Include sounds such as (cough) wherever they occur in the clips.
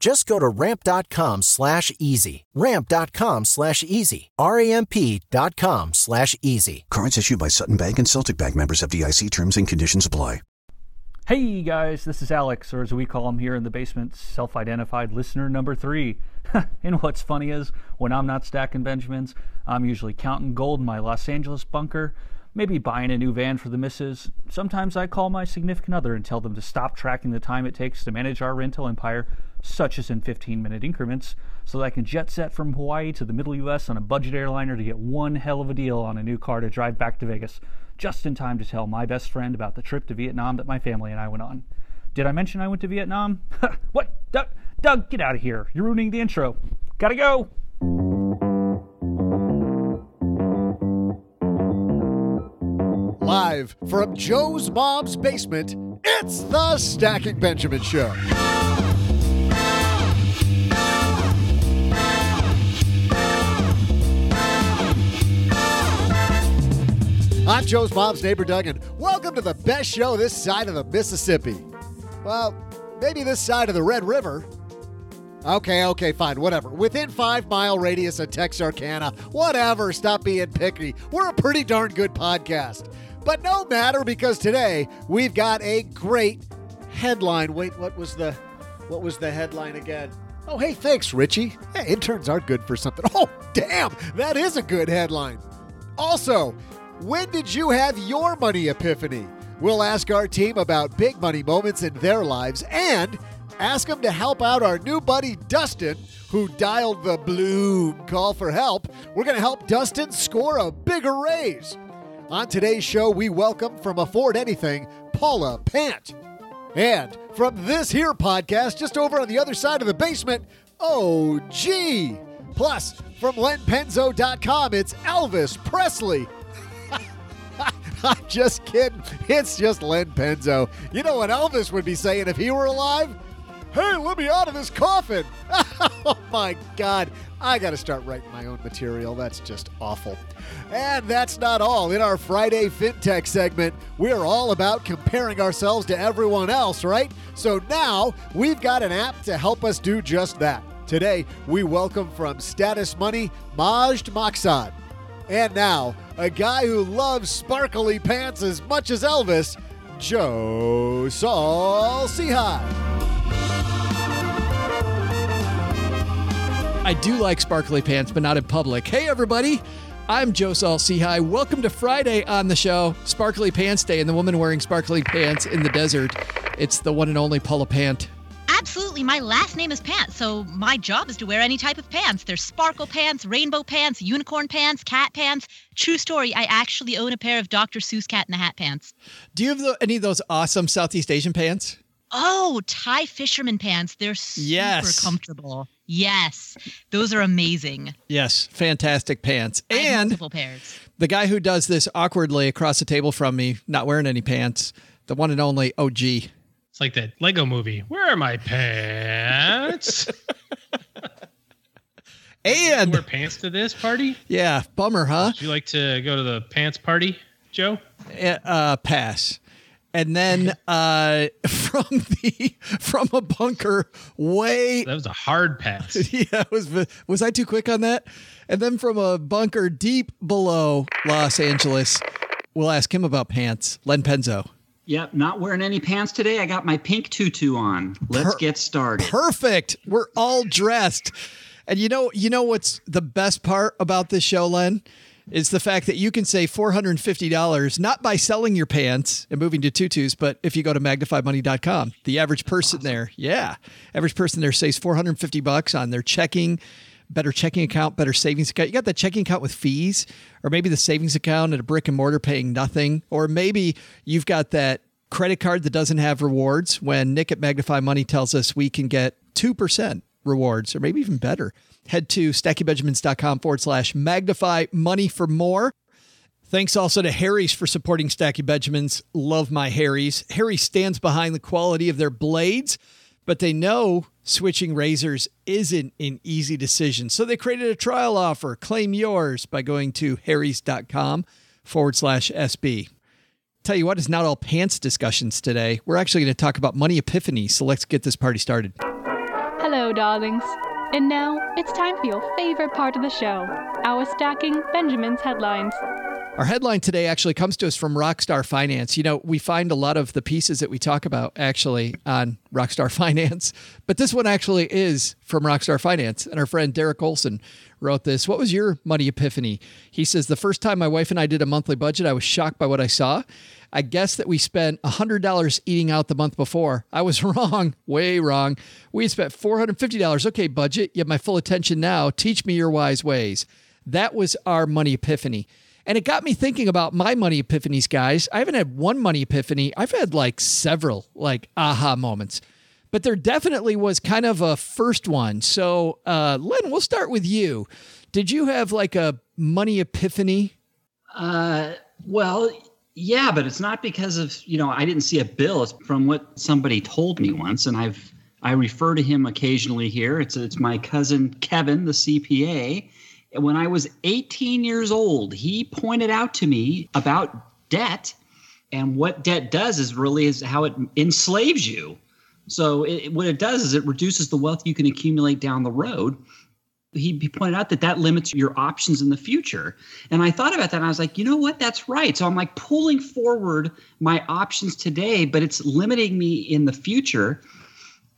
Just go to ramp.com slash easy. Ramp.com slash easy. R-A-M-P.com slash easy. Cards issued by Sutton Bank and Celtic Bank members FDIC terms and conditions apply. Hey guys, this is Alex, or as we call him here in the basement, self identified listener number three. (laughs) and what's funny is, when I'm not stacking Benjamins, I'm usually counting gold in my Los Angeles bunker maybe buying a new van for the missus. Sometimes I call my significant other and tell them to stop tracking the time it takes to manage our rental empire, such as in 15 minute increments, so that I can jet set from Hawaii to the middle US on a budget airliner to get one hell of a deal on a new car to drive back to Vegas, just in time to tell my best friend about the trip to Vietnam that my family and I went on. Did I mention I went to Vietnam? (laughs) what? Doug, Doug, get out of here. You're ruining the intro. Gotta go. Live from Joe's mom's basement, it's the Stacking Benjamin Show. I'm Joe's mom's neighbor, Doug, and welcome to the best show this side of the Mississippi. Well, maybe this side of the Red River. Okay, okay, fine, whatever. Within five mile radius of Texarkana, whatever, stop being picky. We're a pretty darn good podcast. But no matter because today we've got a great headline. Wait, what was the what was the headline again? Oh, hey, thanks, Richie. Yeah, interns are good for something. (laughs) Oh, damn, that is a good headline. Also, when did you have your money epiphany? We'll ask our team about big money moments in their lives and ask them to help out our new buddy Dustin, who dialed the Blooom call for help. We're going to help Dustin score a bigger raise. On today's show, we welcome from Afford Anything, Paula Pant. And from this here podcast, just over on the other side of the basement, OG. Plus, from LenPenzo.com, it's Elvis Presley. (laughs) I'm just kidding. It's just Len Penzo. You know what Elvis would be saying if he were alive? Hey, let me out of this coffin. (laughs) oh my God. I got to start writing my own material. That's just awful. And that's not all. In our Friday FinTech segment, we're all about comparing ourselves to everyone else, right? So now we've got an app to help us do just that. Today, we welcome from Status Money, Majd Maksad. And now, a guy who loves sparkly pants as much as Elvis, Joe Saul Sehy. I do like sparkly pants, but not in public. Hey, everybody. I'm Joe Saul Sehy. Welcome to Friday on the show, Sparkly Pants Day, and the woman wearing sparkly pants in the desert. It's the one and only Paula Pant. Absolutely. My last name is Pants, so my job is to wear any type of pants. There's sparkle pants, rainbow pants, unicorn pants, cat pants. True story, I actually own a pair of Dr. Seuss cat in the hat pants. Do you have the, any of those awesome Southeast Asian pants? Oh, Thai fisherman pants. They're super Yes. comfortable. Yes, those are amazing. Yes, fantastic pants. And multiple pairs. the guy who does this awkwardly across the table from me, not wearing any pants, the one and only OG. It's like that Lego movie. Where are my pants? (laughs) And Wear pants to this party? yeah, bummer, huh? Would you like to go to the pants party, Joe? uh, pass. And then (laughs) uh, from the from a bunker way That was a hard pass. (laughs) yeah was was I too quick on that? And then from a bunker deep below Los Angeles, we'll ask him about pants. Len Penzo. Yep, not wearing any pants today. I got my pink tutu on. Let's Per- get started. Perfect. We're all dressed. And you know, you know what's the best part about this show, Len? Is the fact that you can save $450 not by selling your pants and moving to tutus, but if you go to magnifymoney.com. The average person there, yeah. Average person there saves 450 bucks on their checking, better checking account, better savings account. You got that checking account with fees, or maybe the savings account at a brick and mortar paying nothing, or maybe you've got that credit card that doesn't have rewards when Nick at Magnify Money tells us we can get 2% rewards or maybe even better. Head to stackingbenjamins.com forward slash magnify money for more. Thanks also to Harry's for supporting Stacking Benjamins. Love my Harry's. Harry stands behind the quality of their blades, but they know switching razors isn't an easy decision. So they created a trial offer. Claim yours by going to harrys.com forward slash SB. Tell you what, it's not all pants discussions today. We're actually going to talk about money epiphany. So let's get this party started. Hello, darlings. And now it's time for your favorite part of the show our Stacking Benjamin's headlines. Our headline today actually comes to us from Rockstar Finance. You know, we find a lot of the pieces that we talk about actually on Rockstar (laughs) Finance, but this one actually is from Rockstar Finance. And our friend Derek Olson wrote this. What was your money epiphany? He says, The first time my wife and I did a monthly budget, I was shocked by what I saw. I guess that we spent $100 eating out the month before. I was (laughs) wrong, way wrong. We spent $450. Okay, budget, you have my full attention now. Teach me your wise ways. That was our money epiphany. And it got me thinking about my money epiphanies, guys. I haven't had one money epiphany. I've had like several like aha moments. But there definitely was kind of a first one. So, uh, Len, we'll start with you. Did you have like a money epiphany? Uh, well, yeah, but it's not because of you know I didn't see a bill. It's from what somebody told me once, and I've I refer to him occasionally here. It's it's my cousin Kevin, the CPA. When I was 18 years old, he pointed out to me about debt, and what debt does is really is how it enslaves you. So it, what it does is it reduces the wealth you can accumulate down the road he, he pointed out that that limits your options in the future. And I thought about that and I was like, you know what? That's right. So I'm like pulling forward my options today, but it's limiting me in the future.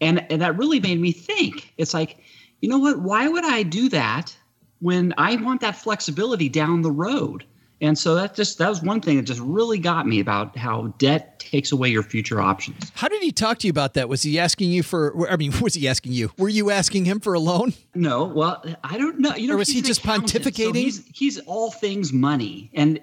And, and that really made me think. It's like, you know what? Why would I do that when I want that flexibility down the road? And so that just that was one thing that just really got me about how debt takes away your future options. How did he talk to you about that? Was he asking you for, I mean, (laughs) was he asking you? Were you asking him for a loan? No, well, I don't know. You know, Or was he just accountant, so pontificating? he's, he's all things money, and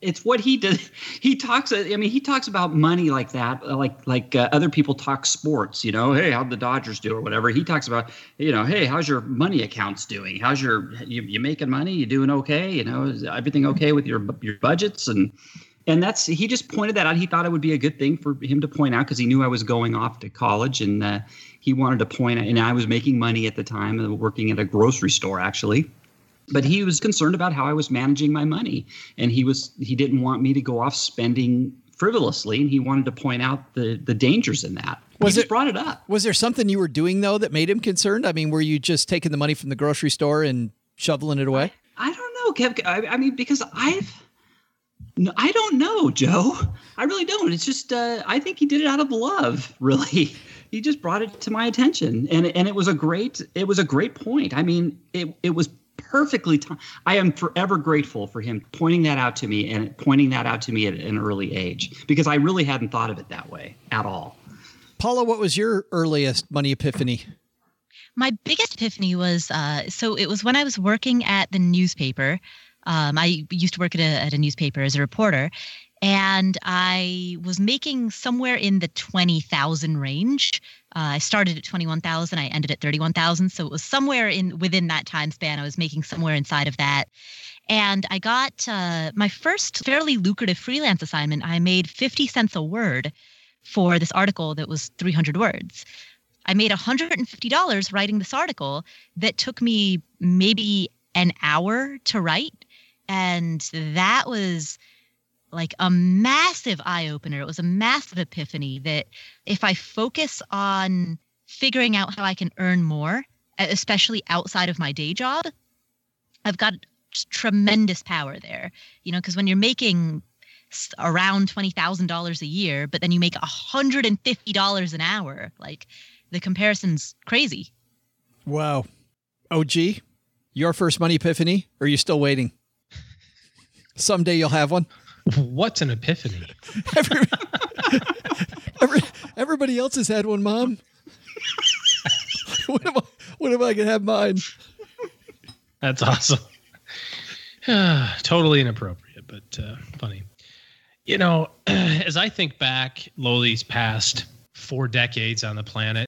it's what he did. (laughs) He talks. I mean, he talks about money like that, like like uh, other people talk sports. You know, hey, how'd the Dodgers do or whatever. He talks about, you know, hey, how's your money accounts doing? How's your you, you making money? You doing okay? You know, is everything okay with your your budgets and. And that's he just pointed that out. He thought it would be a good thing for him to point out because he knew I was going off to college, and uh, he wanted to point out. And I was making money at the time, uh, working at a grocery store actually but he was concerned about how I was managing my money, and he was he didn't want me to go off spending frivolously, and he wanted to point out the the dangers in that. Was he just it- brought it up? Was there something you were doing though that made him concerned? I mean, were you just taking the money from the grocery store and shoveling it away? I don't know, Kev. I, I mean, because I've. No, I don't know, Joe. I really don't. It's just uh, I think he did it out of love. (laughs) Really, he just brought it to my attention, and and it was a great it was a great point. I mean, it it was perfectly. T- I am forever grateful for him pointing that out to me and pointing that out to me at an early age because I really hadn't thought of it that way at all. Paula, what was your earliest money epiphany? My biggest epiphany was uh, so it was when I was working at the newspaper. Um, I used to work at a, at a newspaper as a reporter, and I was making somewhere in the 20,000 range. Uh, I started at 21,000, I ended at 31,000, so it was somewhere in within that time span. I was making somewhere inside of that. And I got uh, my first fairly lucrative freelance assignment. I made 50 cents a word for this article that was 300 words. I made $150 writing this article that took me maybe an hour to write. And that was like a massive eye opener. It was a massive epiphany that if I focus on figuring out how I can earn more, especially outside of my day job, I've got tremendous power there. You know, because when you're making around $20,000 a year, but then you make $150 an hour, like the comparison's crazy. Wow. OG, your first money epiphany, or are you still waiting? Someday you'll have one. What's an epiphany? (laughs) Every, every, everybody else has had one, Mom. what, am I? When am I gonna have mine? That's awesome. (sighs) totally inappropriate, but uh, funny. You know, (clears throat) as I think back, Loli's past four decades on the planet,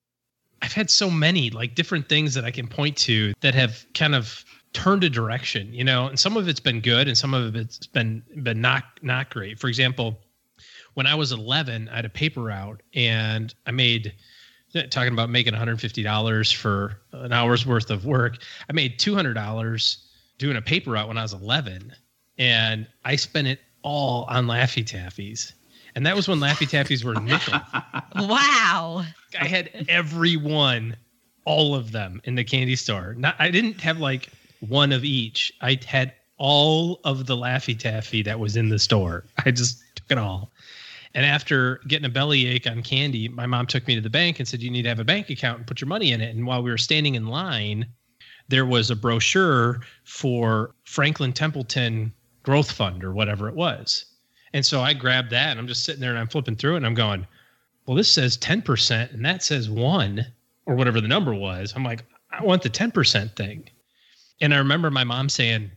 I've had so many like different things that I can point to that have kind of turned a direction, you know, and some of it's been good and some of it's been been not not great. For example, when I was 11, I had a paper route and I made talking about making $150 for an hour's worth of work. I made $200 doing a paper route when I was 11 and I spent it all on Laffy Taffies. And that was when Laffy Taffies were nickel. (laughs) wow. I had every one, all of them in the candy store. Not I didn't have like one of each. I had all of the Laffy Taffy that was in the store. (laughs) I just took it all. And after getting a bellyache on candy, my mom took me to the bank and said, You need to have a bank account and put your money in it. And while we were standing in line, there was a brochure for Franklin Templeton Growth Fund or whatever it was. And so I grabbed that and I'm just sitting there and I'm flipping through it and I'm going, Well, this says 10% and that says one or whatever the number was. I'm like, I want the 10% thing. And I remember my mom saying,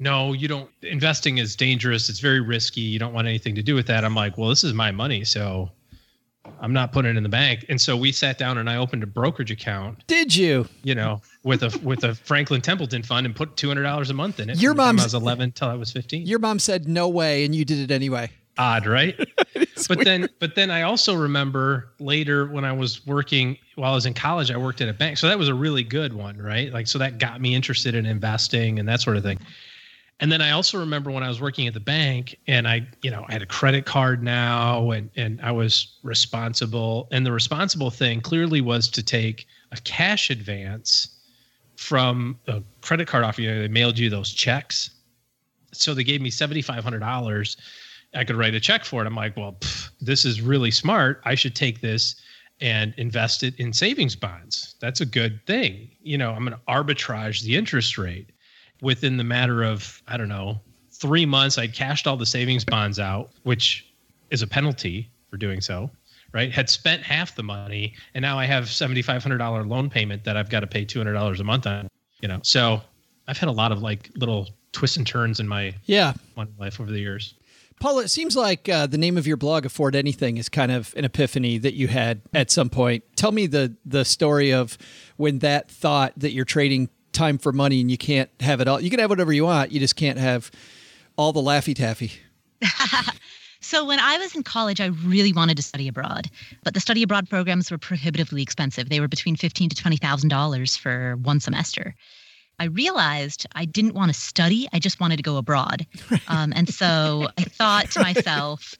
no, you don't. Investing is dangerous. It's very risky. You don't want anything to do with that. I'm like, well, this is my money. So I'm not putting it in the bank. And so we sat down and I opened a brokerage account. Did you? You know, with a with a Franklin Templeton fund and put two hundred dollars a month in it. Your mom I was eleven till I was fifteen. Your mom said no way, and you did it anyway. Odd, right? (laughs) but weird. then, but then I also remember later when I was working while I was in college, I worked at a bank. So that was a really good one, right? Like, so that got me interested in investing and that sort of thing. And then I also remember when I was working at the bank and I, you know, I had a credit card now and, and I was responsible. And the responsible thing clearly was to take a cash advance from a credit card offer. You know, they mailed you those checks. So they gave me $7,500. I could write a check for it. I'm like, well, pff, this is really smart. I should take this and invest it in savings bonds. That's a good thing. You know, I'm going to arbitrage the interest rate within the matter of, I don't know, three months. I'd cashed all the savings bonds out, which is a penalty for doing so, right? Had spent half the money, and now I have $7,500 loan payment that I've got to pay $200 a month on, you know. So I've had a lot of like little twists and turns in my yeah life over the years. Paul, it seems like uh, the name of your blog, Afford Anything, is kind of an epiphany that you had at some point. Tell me the the story of when that thought that you're trading time for money and you can't have it all. You can have whatever you want. You just can't have all the laffy taffy. (laughs) so when I was in college, I really wanted to study abroad, but the study abroad programs were prohibitively expensive. They were between fifteen to twenty thousand dollars for one semester. I realized I didn't want to study. I just wanted to go abroad. Um, and so I (laughs) thought to myself,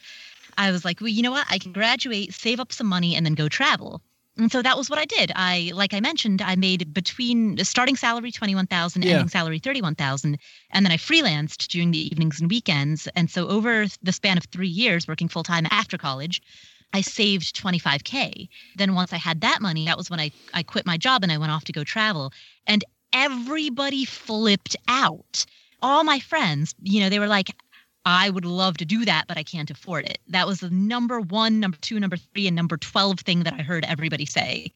I was like, well, you know what? I can graduate, save up some money, and then go travel. And so that was what I did. I, like I mentioned, I made between starting salary twenty one thousand, yeah. ending salary thirty one thousand, and then I freelanced during the evenings and weekends. And so over the span of three years, working full time after college, I saved 25K. Then once I had that money, that was when I, I quit my job and I went off to go travel. And everybody flipped out. All my friends, you know, they were like, I would love to do that, but I can't afford it. That was the number one, number two, number three, and number 12 thing that I heard everybody say.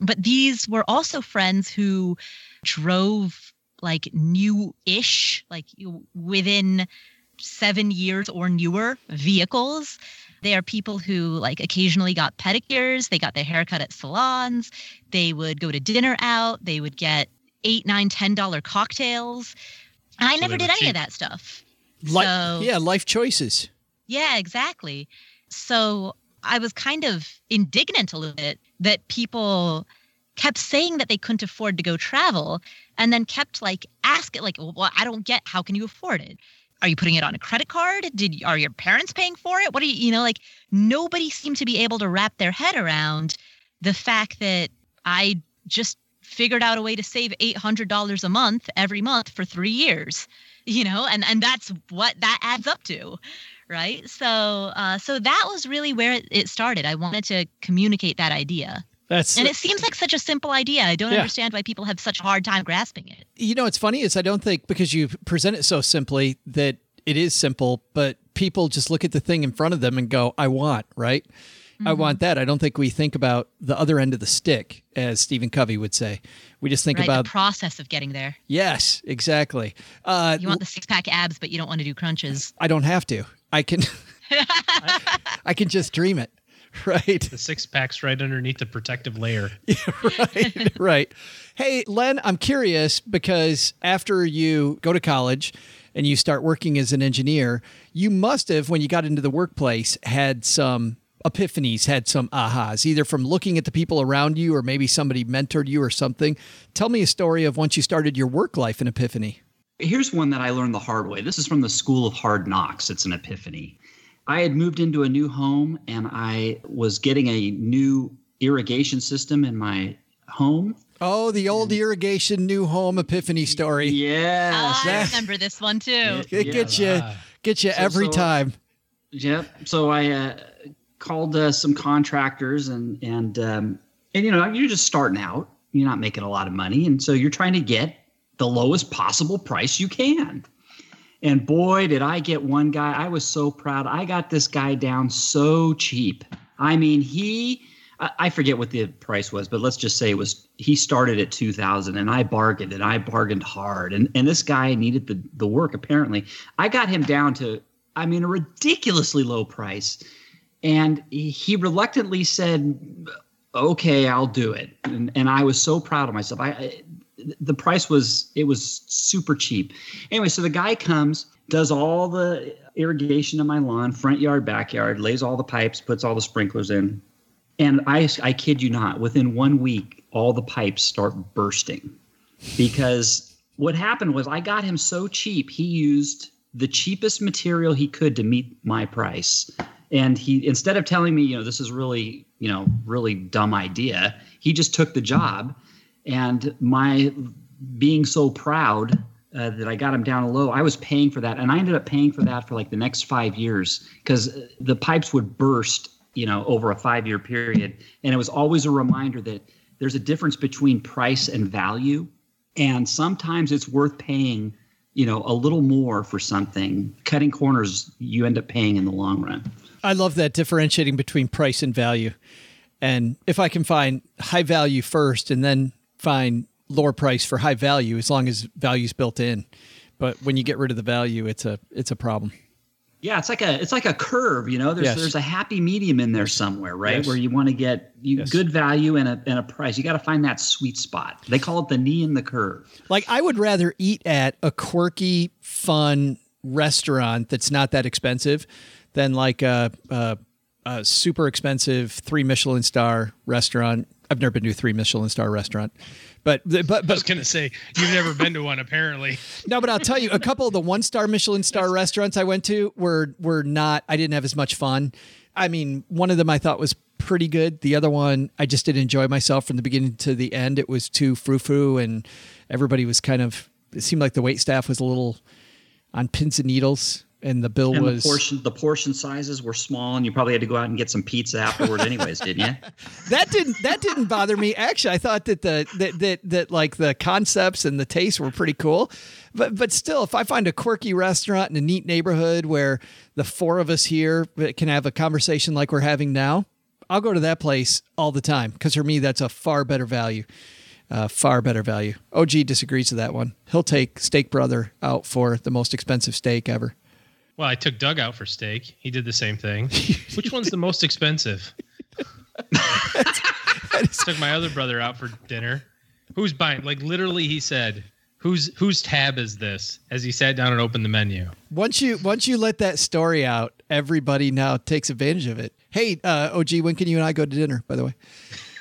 But these were also friends who drove like new ish, like within seven years or newer vehicles. They are people who like occasionally got pedicures, they got their haircut at salons, they would go to dinner out, they would get eight, nine, ten dollar cocktails. I So never did any cheap. of that stuff. Li- So- yeah, life choices. Yeah, exactly. So I was kind of indignant a little bit that people kept saying that they couldn't afford to go travel and then kept like asking like well I don't get how can you afford it? Are you putting it on a credit card? Did are your parents paying for it? What are you you know like nobody seemed to be able to wrap their head around the fact that I just figured out a way to save $800 a month every month for 3 years. (laughs) You know, and and that's what that adds up to right so uh, so that was really where it, it started i wanted to communicate that idea That's and it seems like such a simple idea i don't Yeah. understand why people have such a hard time grasping it you know, what's funny is I don't think because you present it so simply that it is simple, but people just look at the thing in front of them and go, I want, right? I want that. I don't think we think about the other end of the stick, as Stephen Covey would say. We just think right about, the process of getting there yes, exactly. Uh, you want the six-pack abs but you don't want to do crunches I don't have to. I can, (laughs) (laughs) I can just dream it, (laughs) right? The six pack's right underneath the protective layer. right, right. Hey, Len, I'm curious because after you go to college and you start working as an engineer, you must have, when you got into the workplace, had some epiphanies, had some ahas, either from looking at the people around you or maybe somebody mentored you or something. Tell me a story of once you started your work life, an epiphany. Here's one that I learned the hard way. This is from the School of Hard Knocks. It's an epiphany. I had moved into a new home and I was getting a new irrigation system in my home. Oh, the old irrigation new home epiphany story. Yes. i remember this one too It gets you, gets you So- every so- time. Yep. So I uh, called uh, some contractors and and um, and you know you're just starting out. You're not making a lot of money, and so you're trying to get the lowest possible price you can. And boy, did I get one guy! I was so proud. I got this guy down so cheap. I mean, he. I forget what the price was, but let's just say it was. He started at two thousand, and I bargained, and I bargained hard, and and this guy needed the the work. Apparently, I got him down to I mean, a ridiculously low price. And he- reluctantly said, okay, I'll do it. And, and I was so proud of myself. I, I, the price was, it was super cheap. Anyway, so the guy comes, does all the irrigation of my lawn, front yard, backyard, lays all the pipes, puts all the sprinklers in. And I, I kid you not, within one week, all the pipes start bursting because what happened was I got him so cheap, he used the cheapest material he could to meet my price. And he instead of telling me, you know, this is really, you know, really dumb idea, he just took the job. And my being so proud uh, that I got him down low, I was paying for that, and I ended up paying for that for like the next five years because the pipes would burst, you know, over a five-year period, and it was always a reminder that there's a difference between price and value, and sometimes it's worth paying, you know, a little more for something. Cutting corners, you end up paying in the long run. I love that differentiating between price and value. And if I can find high value first and then find lower price for high value, as long as value's built in. But when you get rid of the value, it's a it's a problem. Yeah, it's like a it's like a curve, you know. There's Yes. there's a happy medium in there somewhere, right? Yes. Where you want to get you Yes. good value and a and a price. You got to find that sweet spot. They call it the knee in the curve. Like I would rather eat at a quirky, fun restaurant that's not that expensive than like a, a, a super expensive three Michelin star restaurant. I've never been to a three Michelin star restaurant, but but I was gonna say you've never been to one, apparently. (laughs) No, but I'll tell you, a couple of the one star Michelin star restaurants I went to were were not. I didn't have as much fun. I mean, one of them I thought was pretty good. The other one, I just didn't enjoy myself from the beginning to the end. It was too frou frou, and everybody was kind of. It seemed like the wait staff was a little on pins and needles, and the bill And was the portion the portion sizes were small, and you probably had to go out and get some pizza afterward, anyways, didn't you? (laughs) that didn't that didn't bother me. Actually, I thought that the that, that that like the concepts and the tastes were pretty cool. But but still, if I find a quirky restaurant in a neat neighborhood where the four of us here can have a conversation like we're having now, I'll go to that place all the time because for me that's a far better value. Uh, far better value. OG disagrees with that one. He'll take Steak Brother out for the most expensive steak ever. Well, I took Doug out for steak. He did the same thing. (laughs) Which one's the most expensive? I (laughs) just took my other brother out for dinner. Who's buying? Like literally, he said, "Whose whose tab is this?" As he sat down and opened the menu. Once you once you let that story out, everybody now takes advantage of it. Hey, uh, OG, when can you and I go to dinner? By the way.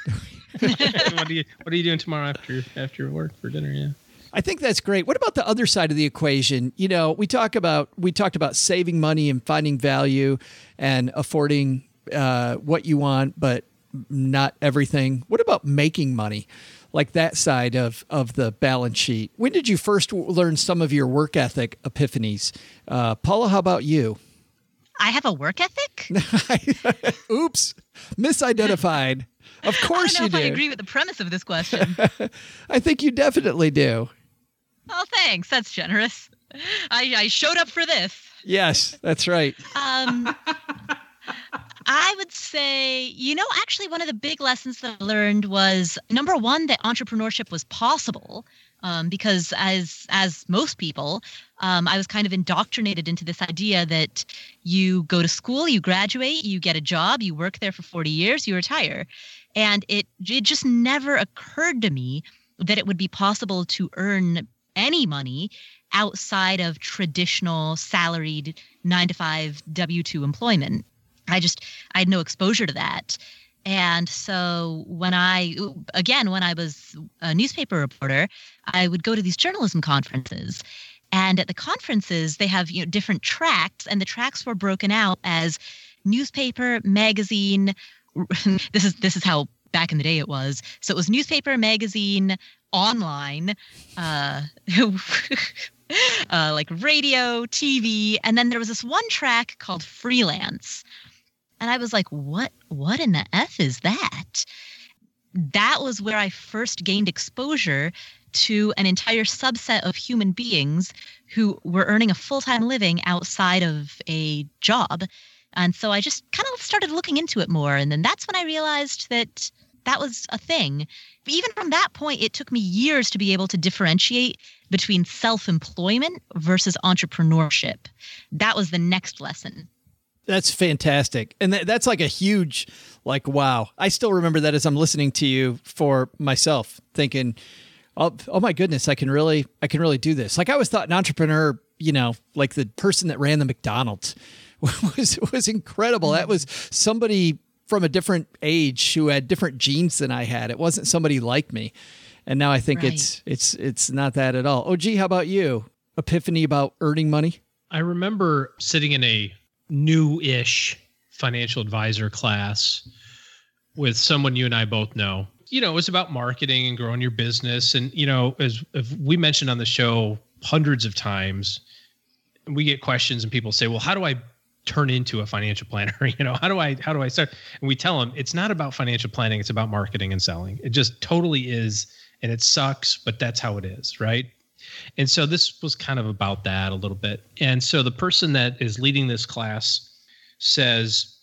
(laughs) what are you What are you doing tomorrow after after work for dinner? Yeah. I think that's great. What about the other side of the equation? You know, we talk about we talked about saving money and finding value and affording uh, what you want, but not everything. What about making money? Like that side of of the balance sheet. When did you first learn some of your work ethic epiphanies? Uh, Paula, how about you? I have a work ethic. (laughs) Oops, misidentified. (laughs) Of course I don't know you if do. I agree with the premise of this question. (laughs) I think you definitely do. Oh, thanks. That's generous. I, I showed up for this. Yes, that's right. Um, I would say, you know, actually, one of the big lessons that I learned was number one that entrepreneurship was possible. Um, because as as most people, um, I was kind of indoctrinated into this idea that you go to school, you graduate, you get a job, you work there for 40 years, you retire, and it it just never occurred to me that it would be possible to earn any money outside of traditional salaried nine to five W 2 employment. I just, I had no exposure to that. And so when I, again, when I was a newspaper reporter, I would go to these journalism conferences. And at the conferences, they have you know different tracks, and the tracks were broken out as newspaper, magazine. (laughs) this is this is how back in the day it was. So it was newspaper, magazine, online, uh, (laughs) uh, like radio, TV, and then there was this one track called freelance. And I was like, what what in the F is that? That was where I first gained exposure to an entire subset of human beings who were earning a full-time living outside of a job. And so I just kind of started looking into it more. And then that's when I realized that that was a thing. Even from that point, it took me years to be able to differentiate between self employment versus entrepreneurship. That was the next lesson. That's fantastic. And th- that's like a huge, like, wow. I still remember that as I'm listening to you for myself, thinking, oh, oh my goodness, I can really, I can really do this. Like I always thought an entrepreneur, you know, like the person that ran the McDonald's (laughs) was, was incredible. That mm-hmm. was somebody from a different age who had different genes than I had. It wasn't somebody like me. And now I think Right. it's, it's, it's not that at all. Oh, gee, how about you? Epiphany about earning money? I remember sitting in a new-ish financial advisor class with someone you and I both know. You know, it was about marketing and growing your business. And, you know, as, as we mentioned on the show hundreds of times, we get questions and people say, well, how do I turn into a financial planner? (laughs) You know, how do I, how do I start? And we tell them it's not about financial planning. It's about marketing and selling. It just totally is. And it sucks, but that's how it is. Right. And so this was kind of about that a little bit. And so the person that is leading this class says,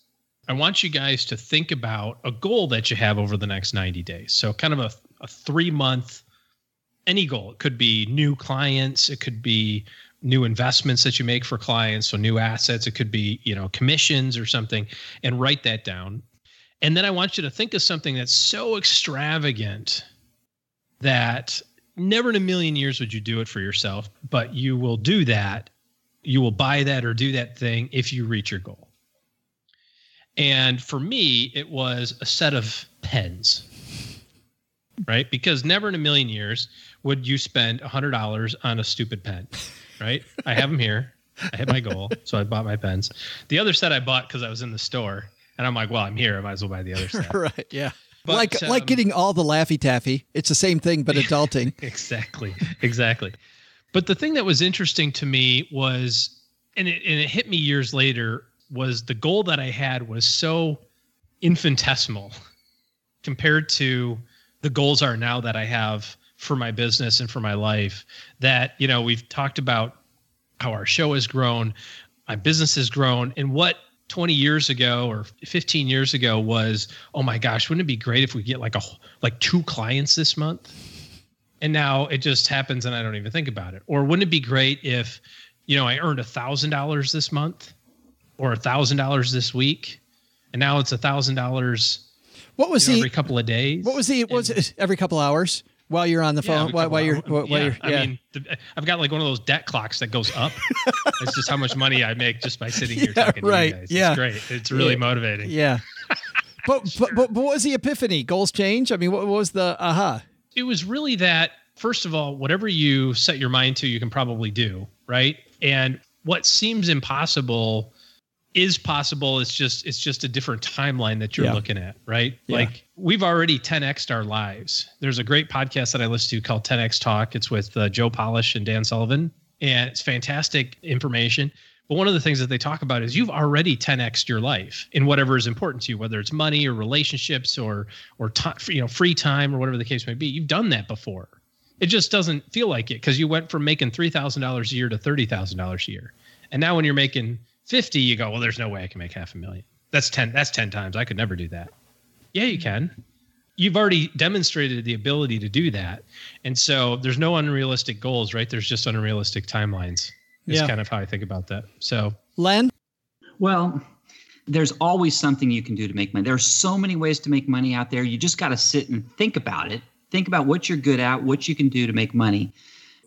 I want you guys to think about a goal that you have over the next 90 days. So, kind of a, a three month, any goal. It could be new clients, it could be new investments that you make for clients, so new assets, it could be, you know, commissions or something, and write that down. And then I want you to think of something that's so extravagant that never in a million years would you do it for yourself, but you will do that. You will buy that or do that thing if you reach your goal. And for me, it was a set of pens, right? Because never in a million years would you spend $100 on a stupid pen, right? I have them here. I hit my goal. So I bought my pens. The other set I bought because I was in the store. And I'm like, well, I'm here. I might as well buy the other set. (laughs) right. Yeah. But, like like um, getting all the Laffy Taffy. It's the same thing, but adulting. (laughs) exactly exactly but the thing that was interesting to me was and it, and it hit me years later was the goal that i had was so infinitesimal compared to the goals are now that i have for my business and for my life that you know we've talked about how our show has grown my business has grown and what 20 years ago or 15 years ago was oh my gosh wouldn't it be great if we get like a like two clients this month and now it just happens and i don't even think about it or wouldn't it be great if you know, I earned a thousand dollars this month or a thousand dollars this week, and now it's a thousand dollars. What was you know, the every couple of days? What was the? What was it every couple hours while you're on the phone? every while, while you're while, yeah, you're yeah. I mean, I've got like one of those debt clocks that goes up. (laughs) It's just how much money I make just by sitting here Yeah, talking right, to you guys. yeah. It's great. It's really Yeah. motivating. yeah. (laughs) but, but but but what was the epiphany? Goals change. I mean, what, what was the aha? It was really that first of all, whatever you set your mind to, you can probably do, right? And what seems impossible is possible. It's just it's just a different timeline that you're Yeah. looking at, right? Yeah. Like we've already 10xed our lives. There's a great podcast that I listen to called 10x Talk. It's with uh, Joe Polish and Dan Sullivan, and it's fantastic information. But one of the things that they talk about is you've already 10xed your life in whatever is important to you, whether it's money or relationships or or time, you know, free time or whatever the case may be. You've done that before. It just doesn't feel like it because you went from making three thousand dollars a year to thirty thousand dollars a year, and now when you're making fifty, you go, well, there's no way I can make half a million. That's ten. That's ten times. I could never do that. Yeah, you hmm. can. You've already demonstrated the ability to do that, and so there's no unrealistic goals, right? There's just unrealistic timelines. Is Yeah. kind of how I think about that. So Len. Well, there's always something you can do to make money. There are so many ways to make money out there. You just got to sit and think about it. Think about what you're good at, what you can do to make money.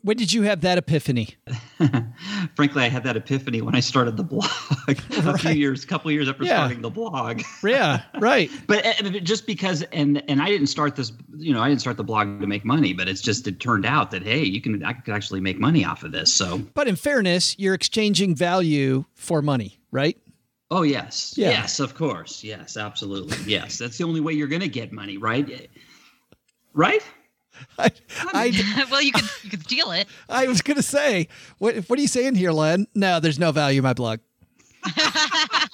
When did you have that epiphany? (laughs) Frankly, I had that epiphany when I started the blog (laughs) a few (laughs) years, a couple years after Yeah. starting the blog. Yeah, right. But but just because, and and I didn't start this, you know, I didn't start the blog to make money, but it's just it turned out that hey, you can I could actually make money off of this. So But in fairness, you're exchanging value for money, right? Oh yes, Yeah. yes, of course, yes, absolutely, yes. That's the only way you're going to get money, right? Right? (laughs) I, I, (laughs) well, you could you could steal it. (laughs) I was gonna say, what what are you saying here, Len? No, there's no value in my blog.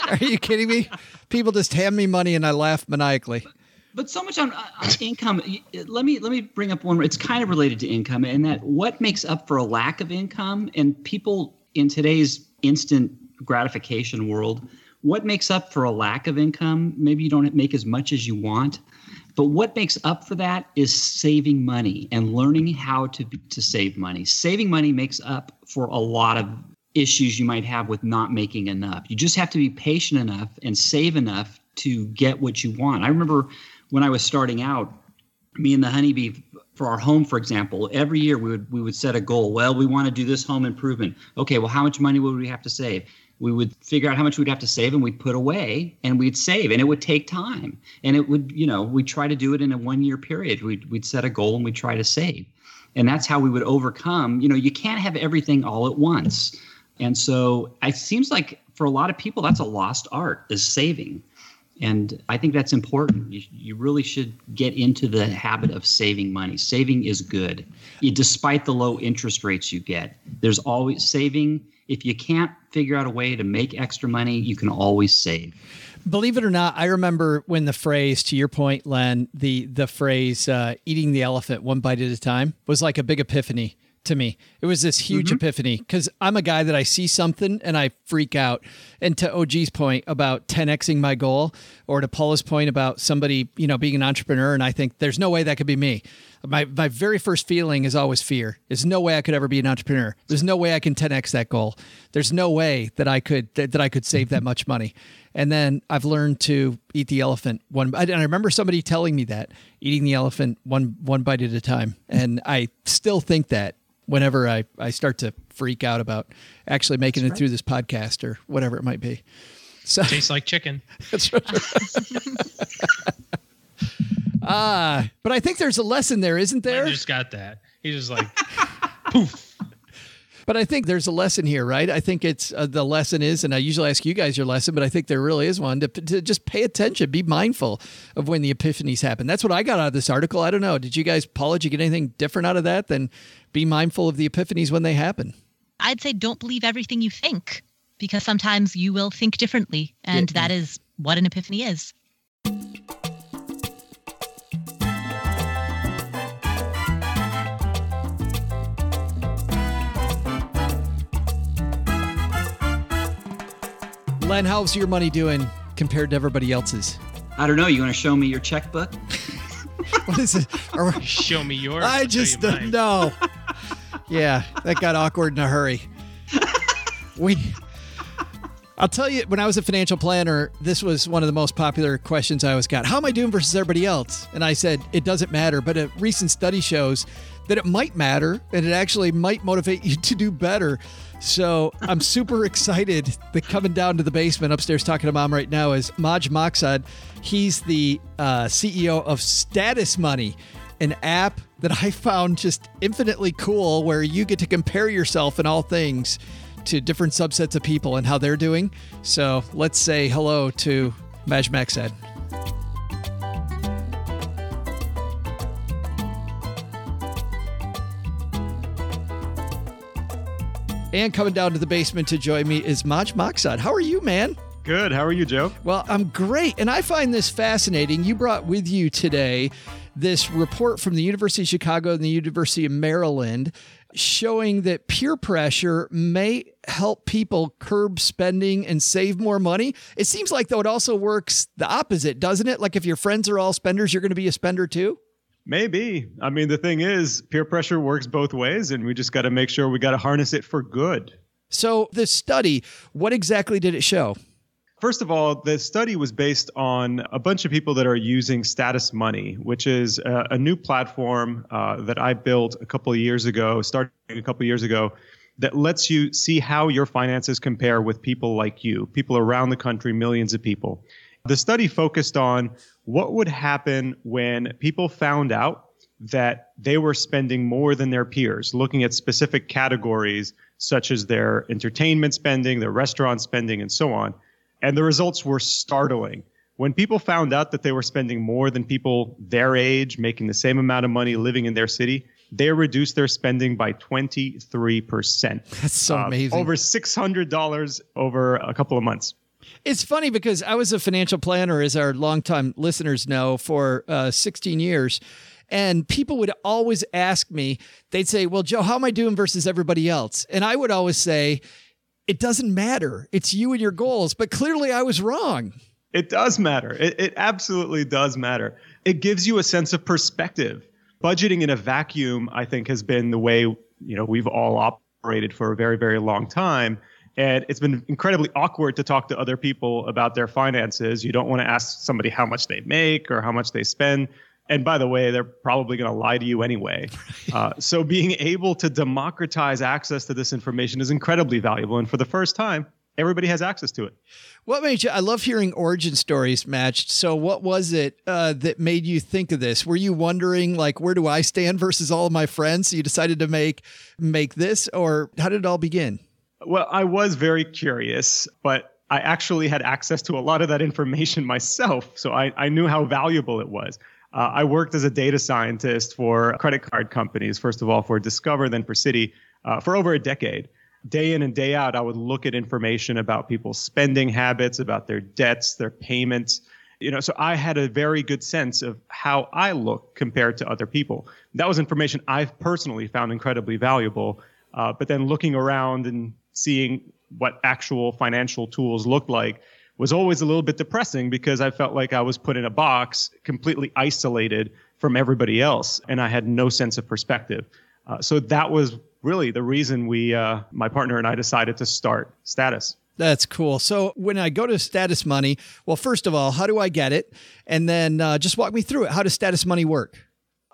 are you kidding me? People just hand me money and I laugh maniacally. But so much on, uh, on income. Uh, let me let me bring up one. It's kind of related to income, and that what makes up for a lack of income, and people in today's instant gratification world, what makes up for a lack of income? Maybe you don't make as much as you want, but what makes up for that is saving money and learning how to to save money. Saving money makes up for a lot of issues you might have with not making enough. You just have to be patient enough and save enough to get what you want. I remember when I was starting out, me and the honeybee for our home, for example, every year we would we would set a goal. Well, we want to do this home improvement. Okay, well, how much money would we have to save? We would figure out how much we'd have to save, and we'd put away, and we'd save, and it would take time, and it would, you know, we'd try to do it in a one year period. We'd we'd set a goal and we'd try to save, and that's how we would overcome. You know, you can't have everything all at once, and so it seems like for a lot of people that's a lost art is saving. And I think that's important. You, you really should get into the habit of saving money. Saving is good, You- despite the low interest rates you get. There's always saving. If you can't figure out a way to make extra money, you can always save. Believe it or not, I remember when the phrase, to your point, Len, the the phrase uh, "eating the elephant one bite at a time" was like a big epiphany to me. It was this huge epiphany because I'm a guy that I see something and I freak out. And to OG's point about 10xing my goal, or to Paula's point about somebody you know being an entrepreneur, and I think there's no way that could be me. My my very first feeling is always fear. There's no way I could ever be an entrepreneur. There's no way I can 10x that goal. There's no way that I could that, that I could save that much money. And then I've learned to eat the elephant one. And I remember somebody telling me that eating the elephant one one bite at a time. And I still think that whenever I I start to freak out about actually making it through this podcast or whatever it might be. So tastes like chicken. (laughs) that's right. (laughs) Ah, (laughs) but I think there's a lesson there, isn't I there? just got that. He's just like (laughs) poof. But I think there's a lesson here, right? I think it's uh, the lesson is, and I usually ask you guys your lesson, but I think there really is one to, to just pay attention, be mindful of when the epiphanies happen. That's what I got out of this article. I don't know. Did you guys, Paula, did you get anything different out of that than be mindful of the epiphanies when they happen? I'd say don't believe everything you think because sometimes you will think differently. And that is what an epiphany is. Len, how's your money doing compared to everybody else's? I don't know. You want to show me your checkbook? (laughs) What is it? (laughs) Are Show me yours. I'll I show just you don't mine. know. Yeah, that got awkward in a hurry. (laughs) We I'll tell you, when I was a financial planner, this was one of the most popular questions I always got. How am I doing versus everybody else? And I said, it doesn't matter. But a recent study shows that it might matter and it actually might motivate you to do better. So I'm super excited that coming down to the basement upstairs talking to mom right now is Majd Maksad. He's the uh, CEO of Status Money, an app that I found just infinitely cool where you get to compare yourself in all things to different subsets of people and how they're doing. So let's say hello to Majd Maksad. And coming down to the basement to join me is Majd. How are you, man? Good. How are you, Joe? Well, I'm great. And I find this fascinating. You brought with you today this report from the University of Chicago and the University of Maryland showing that peer pressure may help people curb spending and save more money. It seems like, though, it also works the opposite, doesn't it? Like if your friends are all spenders, you're going to be a spender too? Maybe. I mean, the thing is, peer pressure works both ways, and we just got to make sure we got to harness it for good. So, this study, what exactly did it show? First of all, the study was based on a bunch of people that are using Status Money, which is a, a new platform uh, that I built a couple of years ago, starting a couple of years ago, that lets you see how your finances compare with people like you, people around the country, millions of people. The study focused on what would happen when people found out that they were spending more than their peers, looking at specific categories such as their entertainment spending, their restaurant spending, and so on and the results were startling. When people found out that they were spending more than people their age, making the same amount of money living in their city, they reduced their spending by 23%. That's so uh, amazing. Over $600 over a couple of months. It's funny because I was a financial planner, as our longtime listeners know, for uh, 16 years. And people would always ask me, they'd say, Well, Joe, how am I doing versus everybody else? And I would always say, it doesn't matter. It's you and your goals. But clearly, I was wrong. It does matter. It, it absolutely does matter. It gives you a sense of perspective. Budgeting in a vacuum, I think, has been the way you know we've all operated for a very, very long time. And it's been incredibly awkward to talk to other people about their finances. You don't want to ask somebody how much they make or how much they spend and by the way, they're probably going to lie to you anyway. (laughs) Uh, so being able to democratize access to this information is incredibly valuable. And for the first time, everybody has access to it. What made you? I love hearing origin stories Majd. So, what was it uh, that made you think of this? Were you wondering, like, where do I stand versus all of my friends? So you decided to make make this, or how did it all begin? Well, I was very curious, but I actually had access to a lot of that information (laughs) myself, so I, I knew how valuable it was. Uh, I worked as a data scientist for credit card companies, first of all for Discover, then for Citi, uh, for over a decade. Day in and day out, I would look at information about people's spending habits, about their debts, their payments. You know, so I had a very good sense of how I look compared to other people. That was information I've personally found incredibly valuable. Uh, but then looking around and seeing what actual financial tools looked like was always a little bit depressing because I felt like I was put in a box, completely isolated from everybody else, and I had no sense of perspective. Uh, so that was really the reason we, uh, my partner and I, decided to start Status. That's cool. So when I go to Status Money, well, first of all, how do I get it? And then uh, just walk me through it. How does Status Money work?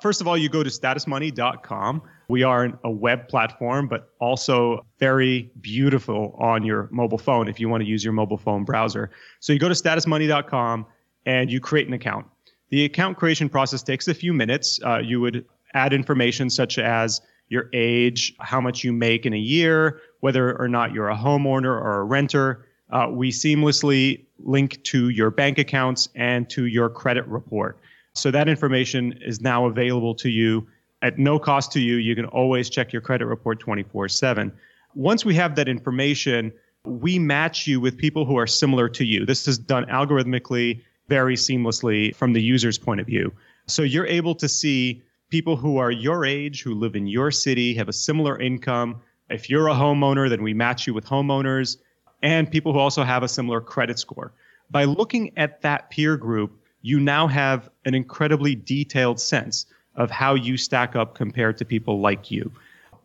First of all, you go to statusmoney.com. We are a web platform, but also very beautiful on your mobile phone if you want to use your mobile phone browser. So you go to statusmoney.com and you create an account. The account creation process takes a few minutes. Uh, you would add information such as your age, how much you make in a year, whether or not you're a homeowner or a renter. Uh, we seamlessly link to your bank accounts and to your credit report. So that information is now available to you at no cost to you. You can always check your credit report 24 7. Once we have that information, we match you with people who are similar to you. This is done algorithmically, very seamlessly from the user's point of view. So you're able to see people who are your age, who live in your city, have a similar income. If you're a homeowner, then we match you with homeowners and people who also have a similar credit score. By looking at that peer group, you now have an incredibly detailed sense of how you stack up compared to people like you.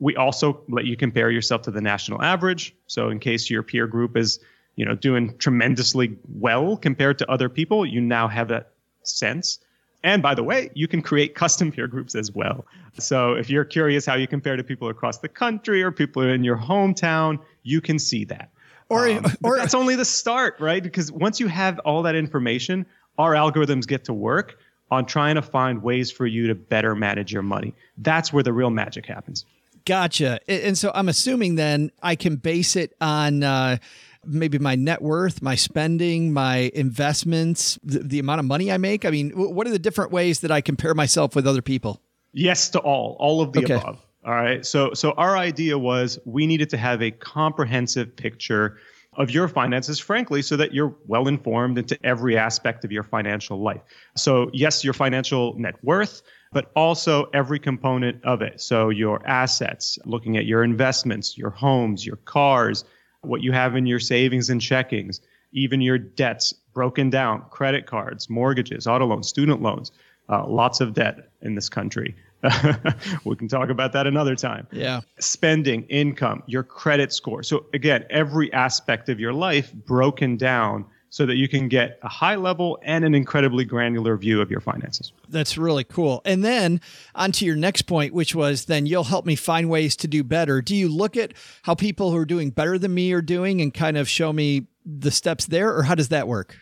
we also let you compare yourself to the national average. So in case your peer group is, you know, doing tremendously well compared to other people, you now have that sense. And by the way, you can create custom peer groups as well. So if you're curious how you compare to people across the country or people in your hometown, you can see that. Or, um, or that's only the start, right? Because once you have all that information, our algorithms get to work on trying to find ways for you to better manage your money. That's where the real magic happens. Gotcha. And so I'm assuming then I can base it on uh, maybe my net worth, my spending, my investments, the, the, amount of money I make. I mean, what are the different ways that I compare myself with other people? Yes to all, all of the okay. above. All right. So so our idea was we needed to have a comprehensive picture of your finances, frankly, so that you're well informed into every aspect of your financial life. So, yes, your financial net worth, but also every component of it. So, your assets, looking at your investments, your homes, your cars, what you have in your savings and checkings, even your debts broken down, credit cards, mortgages, auto loans, student loans, uh, lots of debt in this country. (laughs) we can talk about that another time. Yeah. Spending, income, your credit score. So, again, every aspect of your life broken down so that you can get a high level and an incredibly granular view of your finances. That's really cool. And then on to your next point, which was then you'll help me find ways to do better. Do you look at how people who are doing better than me are doing and kind of show me the steps there, or how does that work?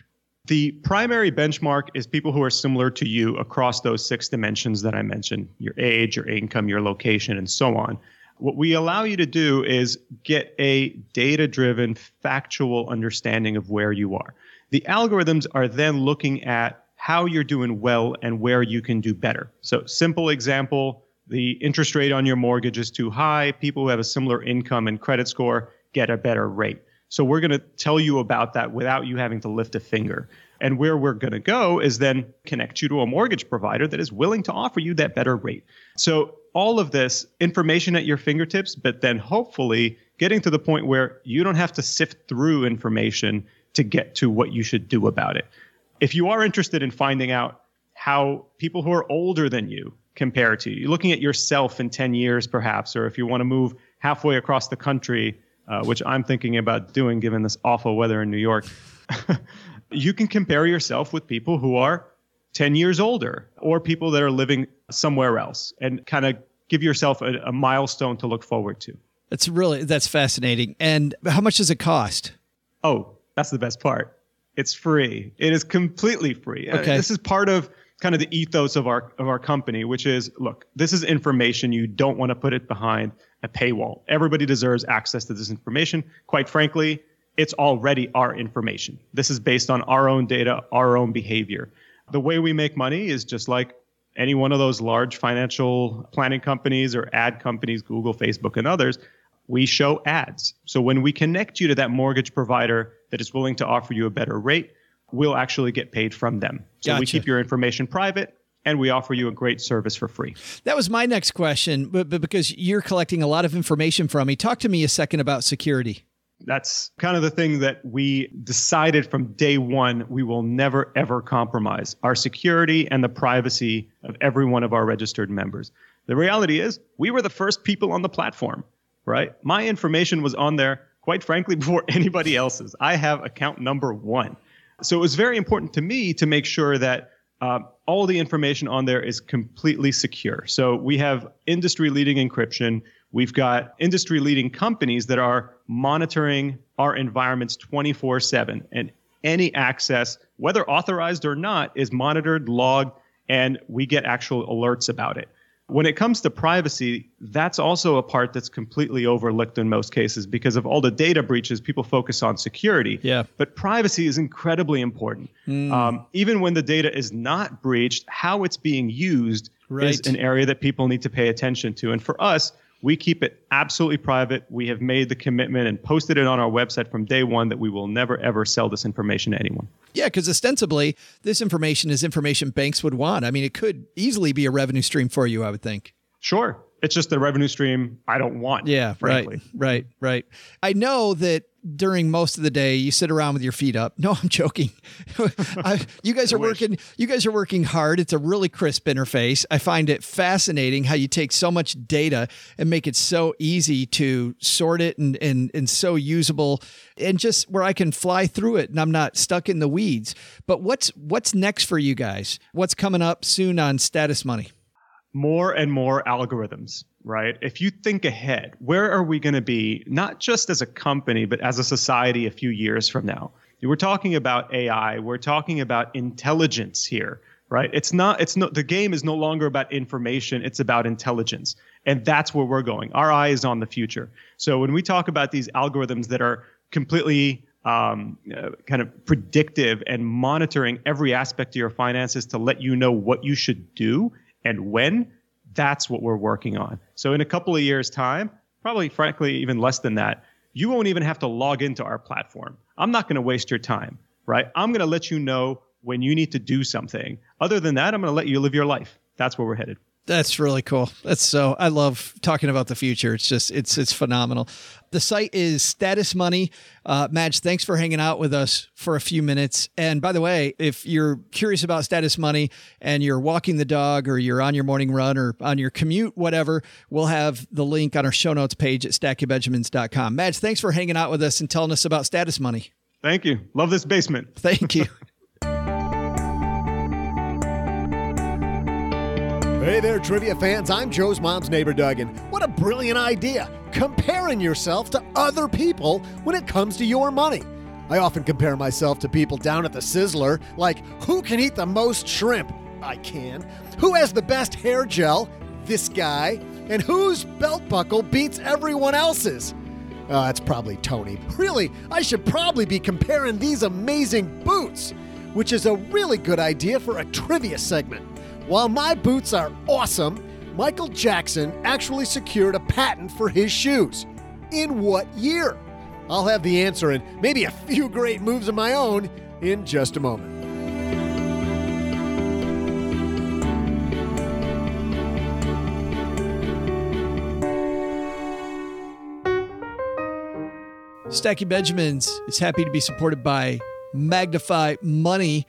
The primary benchmark is people who are similar to you across those six dimensions that I mentioned your age, your income, your location, and so on. What we allow you to do is get a data driven, factual understanding of where you are. The algorithms are then looking at how you're doing well and where you can do better. So, simple example the interest rate on your mortgage is too high. People who have a similar income and credit score get a better rate. So we're going to tell you about that without you having to lift a finger. And where we're going to go is then connect you to a mortgage provider that is willing to offer you that better rate. So all of this information at your fingertips, but then hopefully getting to the point where you don't have to sift through information to get to what you should do about it. If you are interested in finding out how people who are older than you compare to you, looking at yourself in 10 years perhaps, or if you want to move halfway across the country uh, which I'm thinking about doing given this awful weather in New York, (laughs) you can compare yourself with people who are 10 years older or people that are living somewhere else and kind of give yourself a, a milestone to look forward to. That's really that's fascinating. And how much does it cost? Oh, that's the best part. It's free. It is completely free. Uh, okay. This is part of kind of the ethos of our of our company, which is look, this is information you don't want to put it behind a paywall. Everybody deserves access to this information. Quite frankly, it's already our information. This is based on our own data, our own behavior. The way we make money is just like any one of those large financial planning companies or ad companies, Google, Facebook, and others. We show ads. So when we connect you to that mortgage provider that is willing to offer you a better rate, we'll actually get paid from them. So gotcha. we keep your information private and we offer you a great service for free. That was my next question, but, but because you're collecting a lot of information from me, talk to me a second about security. That's kind of the thing that we decided from day one we will never, ever compromise our security and the privacy of every one of our registered members. The reality is, we were the first people on the platform, right? My information was on there, quite frankly, (laughs) before anybody else's. I have account number one. So it was very important to me to make sure that uh, all the information on there is completely secure. So we have industry leading encryption. We've got industry leading companies that are monitoring our environments 24 7. And any access, whether authorized or not, is monitored, logged, and we get actual alerts about it. When it comes to privacy, that's also a part that's completely overlooked in most cases because of all the data breaches. People focus on security. Yeah. But privacy is incredibly important. Mm. Um, even when the data is not breached, how it's being used right. is an area that people need to pay attention to. And for us, we keep it absolutely private. We have made the commitment and posted it on our website from day one that we will never, ever sell this information to anyone. Yeah, because ostensibly, this information is information banks would want. I mean, it could easily be a revenue stream for you, I would think. Sure. It's just the revenue stream I don't want. Yeah, frankly. right, right, right. I know that during most of the day you sit around with your feet up. (laughs) No, I'm joking. (laughs) I, you guys are working. You guys are working hard. It's a really crisp interface. I find it fascinating how you take so much data and make it so easy to sort it and and and so usable, and just where I can fly through it and I'm not stuck in the weeds. But what's what's next for you guys? What's coming up soon on Status Money? More and more algorithms right? If you think ahead, where are we going to be, not just as a company, but as a society a few years from now? We're talking about AI, we're talking about intelligence here, right? It's not, it's no, the game is no longer about information, it's about intelligence. And that's where we're going. Our eye is on the future. So when we talk about these algorithms that are completely um, uh, kind of predictive and monitoring every aspect of your finances to let you know what you should do and when, that's what we're working on. So in a couple of years' time, probably frankly even less than that, you won't even have to log into our platform. I'm not going to waste your time, right? I'm going to let you know when you need to do something. Other than that, I'm going to let you live your life. That's where we're headed. That's really cool. That's so I love talking about the future. It's just it's it's phenomenal. The site is Status Money. Uh, Majd, thanks for hanging out with us for a few minutes. And by the way, if you're curious about Status Money and you're walking the dog or you're on your morning run or on your commute, whatever, we'll have the link on our show notes page at stackingbenjamins.com. Majd, thanks for hanging out with us and telling us about Status Money. Thank you. Love this basement. Thank you. (laughs) Hey there, trivia fans. I'm Joe's mom's neighbor, Duggan. What a brilliant idea! Comparing yourself to other people when it comes to your money. I often compare myself to people down at the Sizzler, like who can eat the most shrimp? I can. Who has the best hair gel? This guy. And whose belt buckle beats everyone else's? Oh, that's probably Tony. Really, I should probably be comparing these amazing boots, which is a really good idea for a trivia segment. While my boots are awesome, Michael Jackson actually secured a patent for his shoes. In what year? I'll have the answer and maybe a few great moves of my own in just a moment. Stacking Benjamins is happy to be supported by Magnify Money.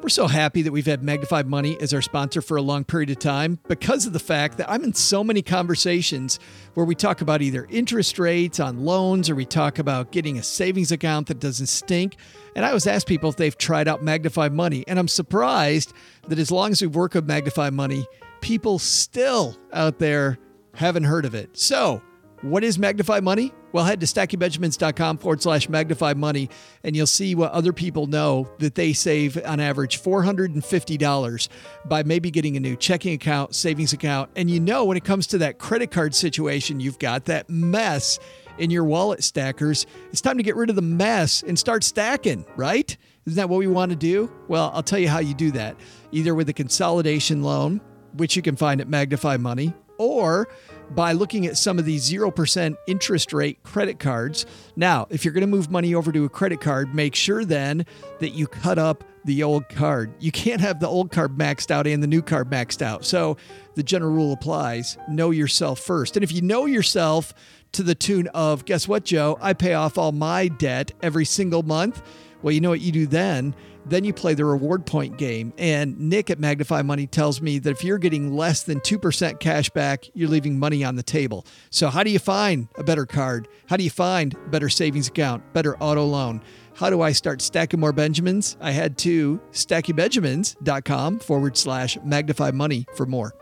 We're so happy that we've had Magnify Money as our sponsor for a long period of time because of the fact that I'm in so many conversations where we talk about either interest rates on loans or we talk about getting a savings account that doesn't stink. And I always ask people if they've tried out Magnify Money. And I'm surprised that as long as we've worked with Magnify Money, people still out there haven't heard of it. So, what is Magnify Money? Well, head to stackingbenjamins.com forward slash magnify money, and you'll see what other people know that they save on average $450 by maybe getting a new checking account, savings account. And you know, when it comes to that credit card situation you've got, that mess in your wallet stackers, it's time to get rid of the mess and start stacking, right? Isn't that what we want to do? Well, I'll tell you how you do that either with a consolidation loan, which you can find at Magnify Money, or by looking at some of these 0% interest rate credit cards. Now, if you're going to move money over to a credit card, make sure then that you cut up the old card. You can't have the old card maxed out and the new card maxed out. So the general rule applies know yourself first. And if you know yourself to the tune of, guess what, Joe? I pay off all my debt every single month. Well, you know what you do then? Then you play the reward point game. And Nick at Magnify Money tells me that if you're getting less than 2% cash back, you're leaving money on the table. So, how do you find a better card? How do you find a better savings account, better auto loan? How do I start stacking more Benjamins? I head to stackingbenjamins.com forward slash magnify money for more.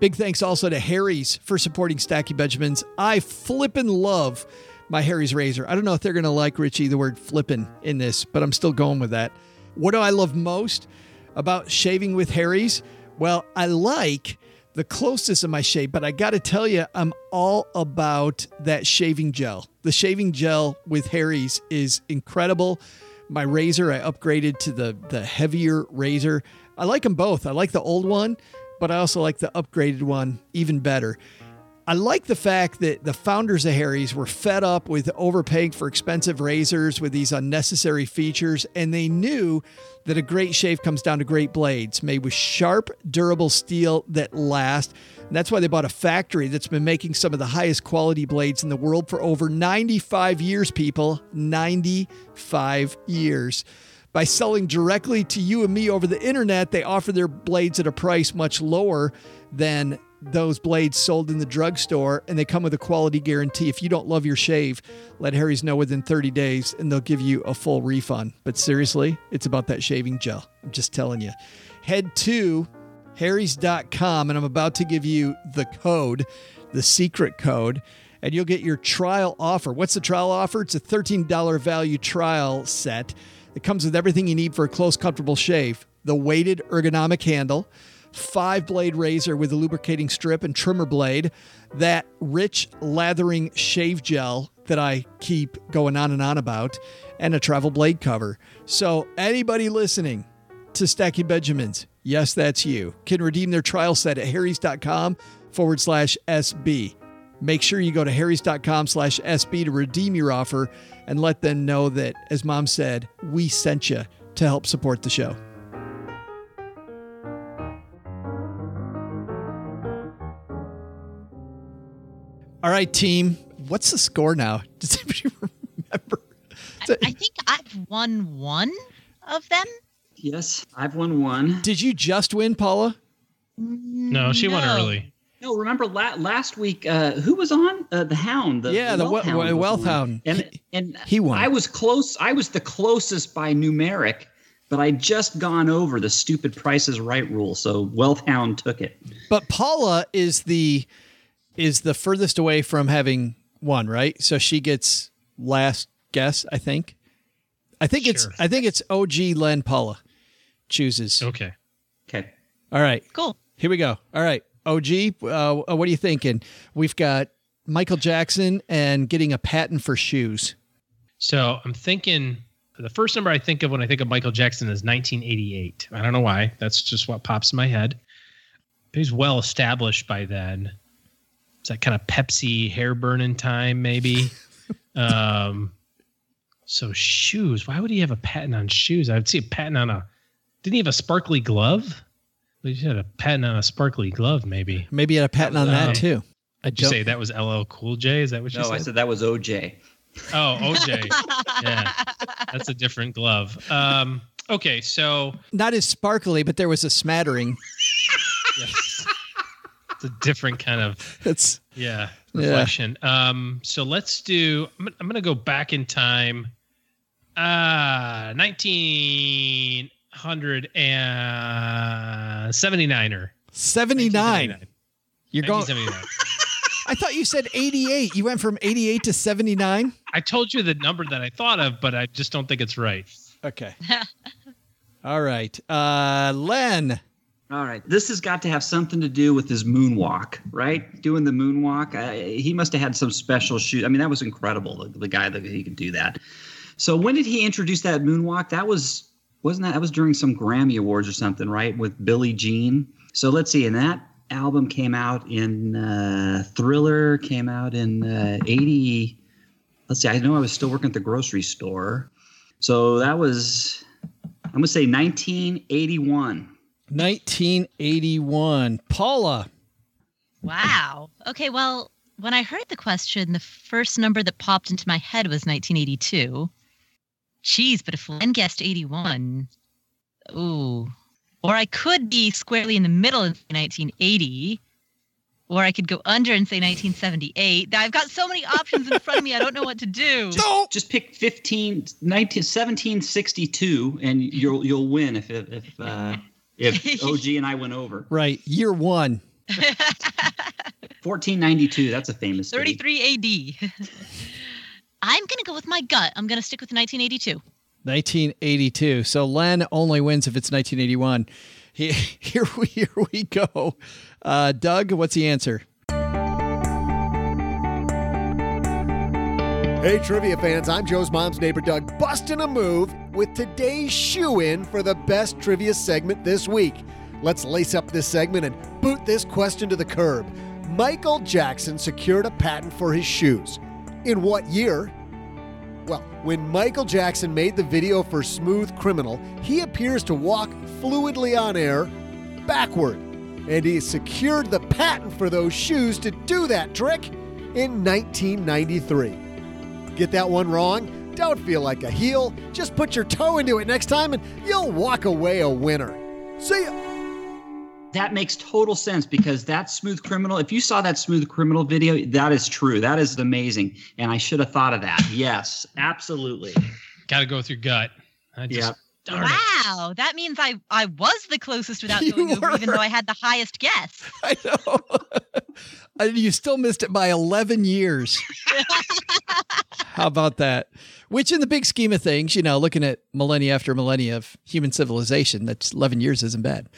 Big thanks also to Harry's for supporting Stacking Benjamins. I flippin' love my Harry's razor. I don't know if they're going to like Richie the word flippin' in this, but I'm still going with that. What do I love most about shaving with Harry's? Well, I like the closest of my shave, but I got to tell you, I'm all about that shaving gel. The shaving gel with Harry's is incredible. My razor, I upgraded to the the heavier razor. I like them both. I like the old one, but I also like the upgraded one even better. I like the fact that the founders of Harry's were fed up with overpaying for expensive razors with these unnecessary features, and they knew that a great shave comes down to great blades made with sharp, durable steel that last. And that's why they bought a factory that's been making some of the highest quality blades in the world for over 95 years, people. 95 years. By selling directly to you and me over the internet, they offer their blades at a price much lower than those blades sold in the drugstore and they come with a quality guarantee. If you don't love your shave, let Harry's know within 30 days and they'll give you a full refund. But seriously, it's about that shaving gel. I'm just telling you. Head to harrys.com and I'm about to give you the code, the secret code, and you'll get your trial offer. What's the trial offer? It's a $13 value trial set. It comes with everything you need for a close, comfortable shave the weighted ergonomic handle five blade razor with a lubricating strip and trimmer blade, that rich lathering shave gel that I keep going on and on about, and a travel blade cover. So, anybody listening to Stacking Benjamins, yes, that's you, can redeem their trial set at harrys.com forward slash SB. Make sure you go to harrys.com slash SB to redeem your offer and let them know that, as mom said, we sent you to help support the show. All right, team. What's the score now? (laughs) Does anybody remember? I, I think I've won one of them. Yes, I've won one. Did you just win, Paula? No, she won early. No, remember la- last week? Uh, who was on uh, the Hound? The, yeah, the, Wealth we- Hound Wealth. Hound. and and he won. I was close. I was the closest by numeric, but I'd just gone over the stupid Prices Right rule. So Wealth Hound took it. But Paula is the is the furthest away from having one, right? So she gets last guess, I think. I think it's I think it's OG Len Paula chooses. Okay. Okay. All right. Cool. Here we go. All right. OG, uh, what are you thinking? We've got Michael Jackson and getting a patent for shoes. So I'm thinking the first number I think of when I think of Michael Jackson is 1988. I don't know why. That's just what pops in my head. But he's well established by then. It's that kind of Pepsi hair burning time, maybe. (laughs) um, so shoes. Why would he have a patent on shoes? I would see a patent on a. Didn't he have a sparkly glove? He had a patent on a sparkly glove, maybe. Maybe had a patent on that Um, too. I Did you say that was LL Cool J? Is that what you No, said? No, I said that was OJ. Oh, OJ. (laughs) yeah, that's a different glove. Um, okay, so not as sparkly, but there was a smattering. (laughs) it's a different kind of It's yeah Yeah. reflection. Um, so let's do. I'm, gonna- I'm gonna go back in time. Uh, 1979er. 79. You're going 1979. I thought you said 88. You went from 88 to 79? I told you the number that I thought of, but I just don't think it's right. Okay. (laughs) All right. Uh Len. All right. This has got to have something to do with his moonwalk, right? Doing the moonwalk. I, he must have had some special shoe. I mean, that was incredible. The, the guy that he could do that. So when did he introduce that moonwalk? That was wasn't that that was during some Grammy Awards or something, right? With Billie Jean. So let's see. And that album came out in uh, Thriller. Came out in uh, eighty. Let's see. I know I was still working at the grocery store. So that was. I'm gonna say 1981. 1981. Paula. Wow. Okay, well, when I heard the question, the first number that popped into my head was 1982. Jeez, but if Len guessed 81, ooh. Or I could be squarely in the middle and say 1980. Or I could go under and say 1978. I've got so many options in front of me, I don't know what to do. (laughs) Just, just pick 15, 19, 1762, and you'll you'll win if if if, uh, if (laughs) OG and I went over. Right. Year one. (laughs) 1492. That's a famous. date. 33 AD. (laughs) I'm going to go with my gut. I'm going to stick with 1982. 1982. So Len only wins if it's 1981. He- Here we here we go. Uh, Doug, what's the answer? Hey, trivia fans, I'm Joe's mom's neighbor Doug, busting a move with today's shoe in for the best trivia segment this week. Let's lace up this segment and boot this question to the curb. Michael Jackson secured a patent for his shoes. In what year? Well, when Michael Jackson made the video for Smooth Criminal, he appears to walk fluidly on air backward, and he secured the patent for those shoes to do that trick in 1993. Get that one wrong? Don't feel like a heel. Just put your toe into it next time and you'll walk away a winner. See ya. That makes total sense because that smooth criminal, if you saw that smooth criminal video, that is true. That is amazing. And I should have thought of that. Yes, absolutely. Got to go with your gut. I just, darn it. Wow, that means I I was the closest without (laughs) You going over, even though I had the highest guess. (laughs) I know. (laughs) You still missed it by 11 years. How about that? Which, in the big scheme of things, you know, looking at millennia after millennia of human civilization, that's 11 years isn't bad.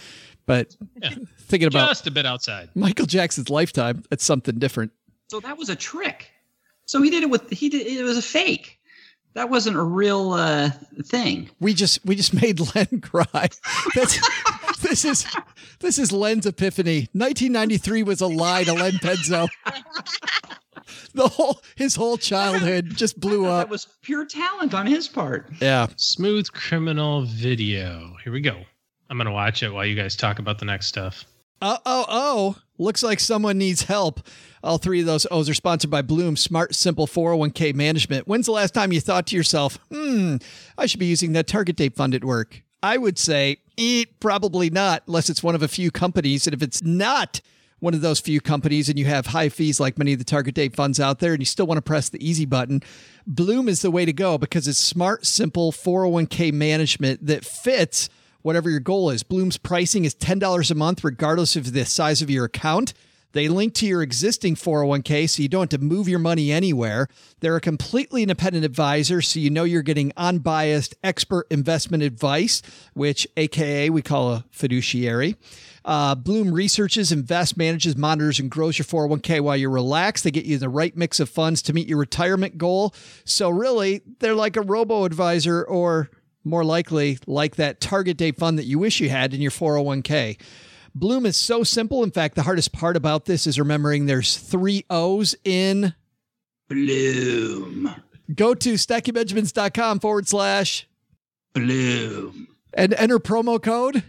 But Yeah. thinking about Just a bit outside. Michael Jackson's lifetime, that's something different. So that was a trick. So he did it with he did it was a fake. That wasn't a real uh, thing. We just we just made Len (laughs) cry. That's this is this is Len's epiphany. 1993 was a lie to Len Penzo. The whole his whole childhood just blew up. That was pure talent on his part. Yeah. Smooth criminal video. Here we go. I'm gonna watch it while you guys talk about the next stuff. Oh, oh, oh. Looks like someone needs help. All three of those O's are sponsored by Blooom Smart Simple 401k Management. When's the last time you thought to yourself, hmm, I should be using that target date fund at work? I would say, eh, probably not, unless it's one of a few companies. And if it's not one of those few companies and you have high fees like many of the target date funds out there and you still want to press the easy button, Blooom is the way to go because it's smart, simple 401k management that fits whatever your goal is. Blooom's pricing is $10 a month, regardless of the size of your account. They link to your existing 401k so you don't have to move your money anywhere. They're a completely independent advisor, so you know you're getting unbiased expert investment advice, which AKA we call a fiduciary. Uh, Blooom researches, invests, manages, monitors, and grows your 401k while you're relaxed. They get you the right mix of funds to meet your retirement goal. So, really, they're like a robo advisor or more likely like that target date fund that you wish you had in your 401k. Blooom is so simple. In fact, the hardest part about this is remembering there's three O's in. Blooom. Go to stackingbenjamins.com forward slash Blooom. and enter promo code.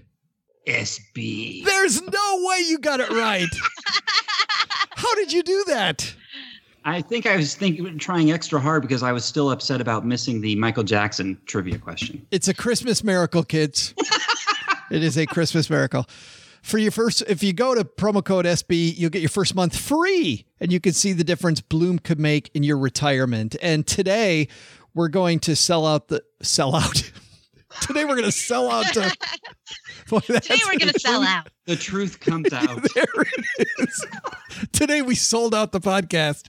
SB. There's no way you got it right. How did you do that? I think I was thinking trying extra hard because I was still upset about missing the Michael Jackson trivia question. It's a Christmas miracle, kids. (laughs) it is a Christmas miracle. For your first, if you go to promo code SB, you'll get your first month free, and you can see the difference Blooom could make in your retirement. And today, we're going to sell out the sell out. today, we're going to sell out to. Boy, Today we're gonna sell out. The (laughs) truth comes (laughs) out. there it is. (laughs) Today we sold out the podcast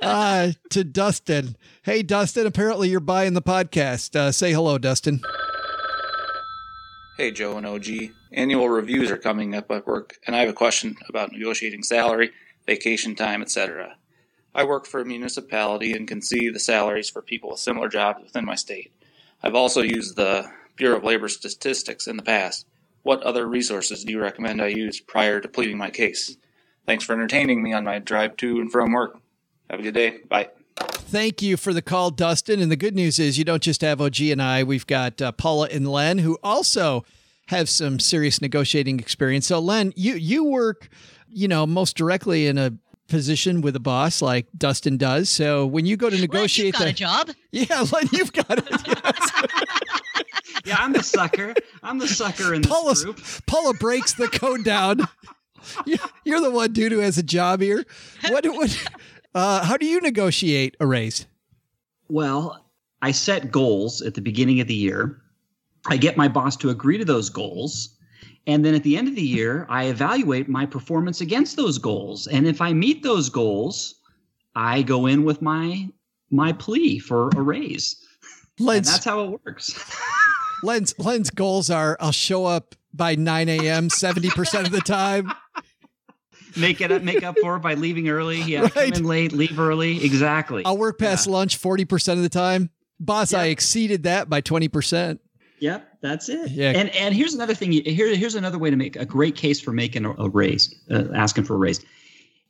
uh, to Dustin. Hey, Dustin, apparently you're buying the podcast. Uh, say hello, Dustin. Hey, Joe and OG. Annual reviews are coming up at work, and I have a question about negotiating salary, vacation time, etc. I work for a municipality and can see the salaries for people with similar jobs within my state. I've also used the Bureau of Labor Statistics in the past. What other resources do you recommend I use prior to pleading my case? Thanks for entertaining me on my drive to and from work. Have a good day. Bye. Thank you for the call, Dustin. And the good news is you don't just have OG and I, we've got uh, Paula and Len who also have some serious negotiating experience. So, Len, you, you work, you know, most directly in a position with a boss like Dustin does. So when you go to Well, negotiate you've got the- a job. Yeah, (laughs) Len, you've got it. Yes. (laughs) Yeah, I'm the sucker. I'm the sucker in this Paula, group. Paula breaks the code down. (laughs) You- You're the one dude who has a job here. What? what uh, how do you negotiate a raise? Well, I set goals at the beginning of the year. I get my boss to agree to those goals. And then at the end of the year, I evaluate my performance against those goals. And if I meet those goals, I go in with my my plea for a raise. And Len's that's how it works. (laughs) Len's Len's goals are: I'll show up by 9 a.m. 70 percent of the time. make it up, make up for it by leaving early. Yeah, (laughs) Right. come in late, leave early. Exactly. I'll work past lunch 40 percent of the time. Boss, I exceeded that by 20 percent. Yep, that's it. Yeah. And and here's another thing. Here here's another way to make a great case for making a, a raise, uh, asking for a raise.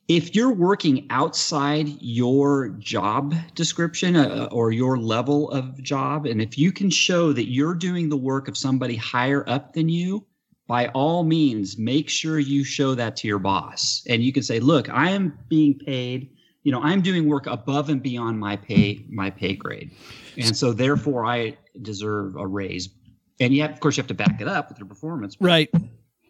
if you're working outside your job description uh, or your level of job, and if you can show that you're doing the work of somebody higher up than you, by all means, make sure you show that to your boss. And you can say, look, I am being paid, you know, I'm doing work above and beyond my pay, my pay grade. And so therefore I deserve a raise. And yet, of course, you have to back it up with your performance. Right.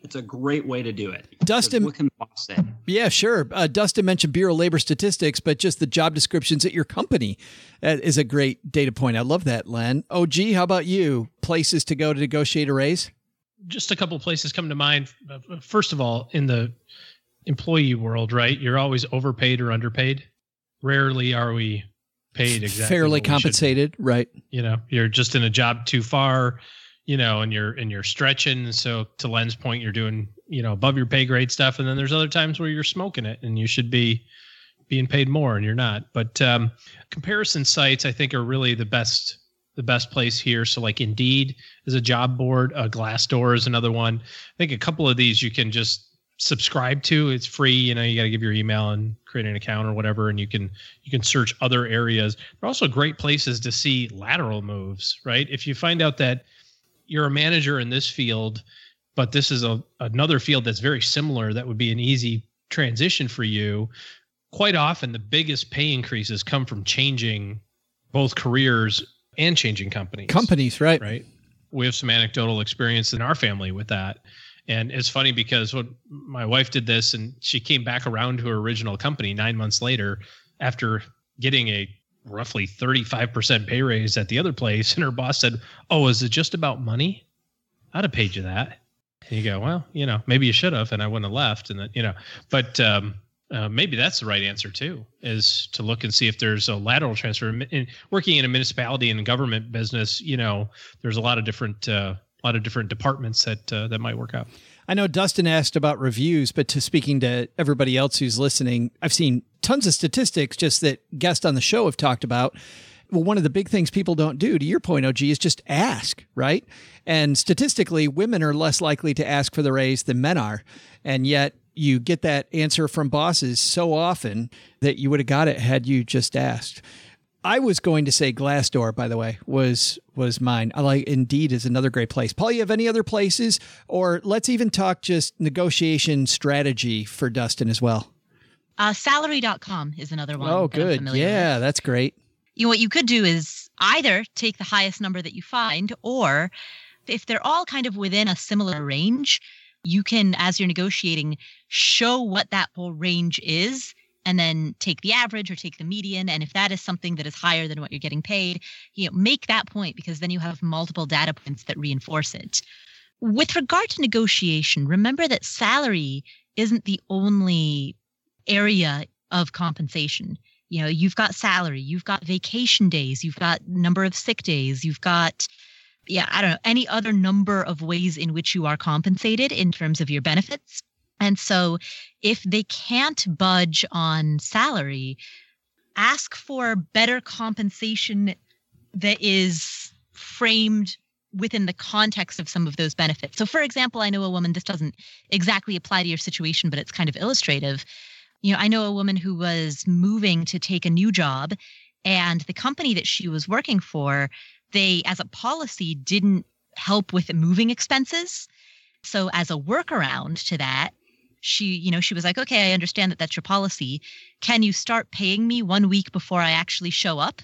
It's a great way to do it. Dustin, what can the boss say? Yeah, sure. Uh, Dustin mentioned Bureau of Labor Statistics, but just the job descriptions at your company uh, is a great data point. I love that, Len. OG, how about you? Places to go to negotiate a raise? Just a couple places come to mind. Uh, first of all, in the employee world, right? You're always overpaid or underpaid. Rarely are we paid exactly fairly compensated, right? You know, you're just in a job too far you know, and you're and you're stretching. So to Len's point, you're doing you know above your pay grade stuff, and then there's other times where you're smoking it, and you should be being paid more, and you're not. But um, comparison sites, I think, are really the best the best place here. So like Indeed is a job board, uh, Glassdoor is another one. I think a couple of these you can just subscribe to. It's free. You know, you got to give your email and create an account or whatever, and you can you can search other areas. They're also great places to see lateral moves, right? If you find out that you're a manager in this field, but this is a another field that's very similar that would be an easy transition for you. Quite often the biggest pay increases come from changing both careers and changing companies. Companies, right. Right. We have some anecdotal experience in our family with that. And it's funny because when my wife did this and she came back around to her original company nine months later after getting a roughly 35% pay raise at the other place. And her boss said, Oh, is it just about money? I'd have paid you that. And you go, Well, you know, maybe you should have, and I wouldn't have left. And then, you know, but um, uh, maybe that's the right answer too, is to look and see if there's a lateral transfer. And working in a municipality and government business, you know, there's a lot of different, uh, a lot of different departments that uh, that might work out. I know Dustin asked about reviews, but to speaking to everybody else who's listening, I've seen tons of statistics just that guests on the show have talked about. Well, one of the big things people don't do, to your point, OG, is just ask, right? And statistically, women are less likely to ask for the raise than men are. And yet, you get that answer from bosses so often that you would have got it had you just asked. I was going to say Glassdoor, by the way, was was mine. I like Indeed is another great place. Paul, you have any other places, or let's even talk just negotiation strategy for Dustin as well. Uh, salary.com is another one. Oh, good. Yeah, with. that's great. You know, what you could do is either take the highest number that you find, or if they're all kind of within a similar range, you can, as you're negotiating, show what that whole range is and then take the average or take the median and if that is something that is higher than what you're getting paid you know make that point because then you have multiple data points that reinforce it with regard to negotiation remember that salary isn't the only area of compensation you know you've got salary you've got vacation days you've got number of sick days you've got yeah i don't know any other number of ways in which you are compensated in terms of your benefits and so if they can't budge on salary, ask for better compensation that is framed within the context of some of those benefits. So, for example, I know a woman, this doesn't exactly apply to your situation, but it's kind of illustrative. You know, I know a woman who was moving to take a new job, and the company that she was working for, they, as a policy, didn't help with moving expenses. So, as a workaround to that, she you know she was like okay i understand that that's your policy can you start paying me one week before i actually show up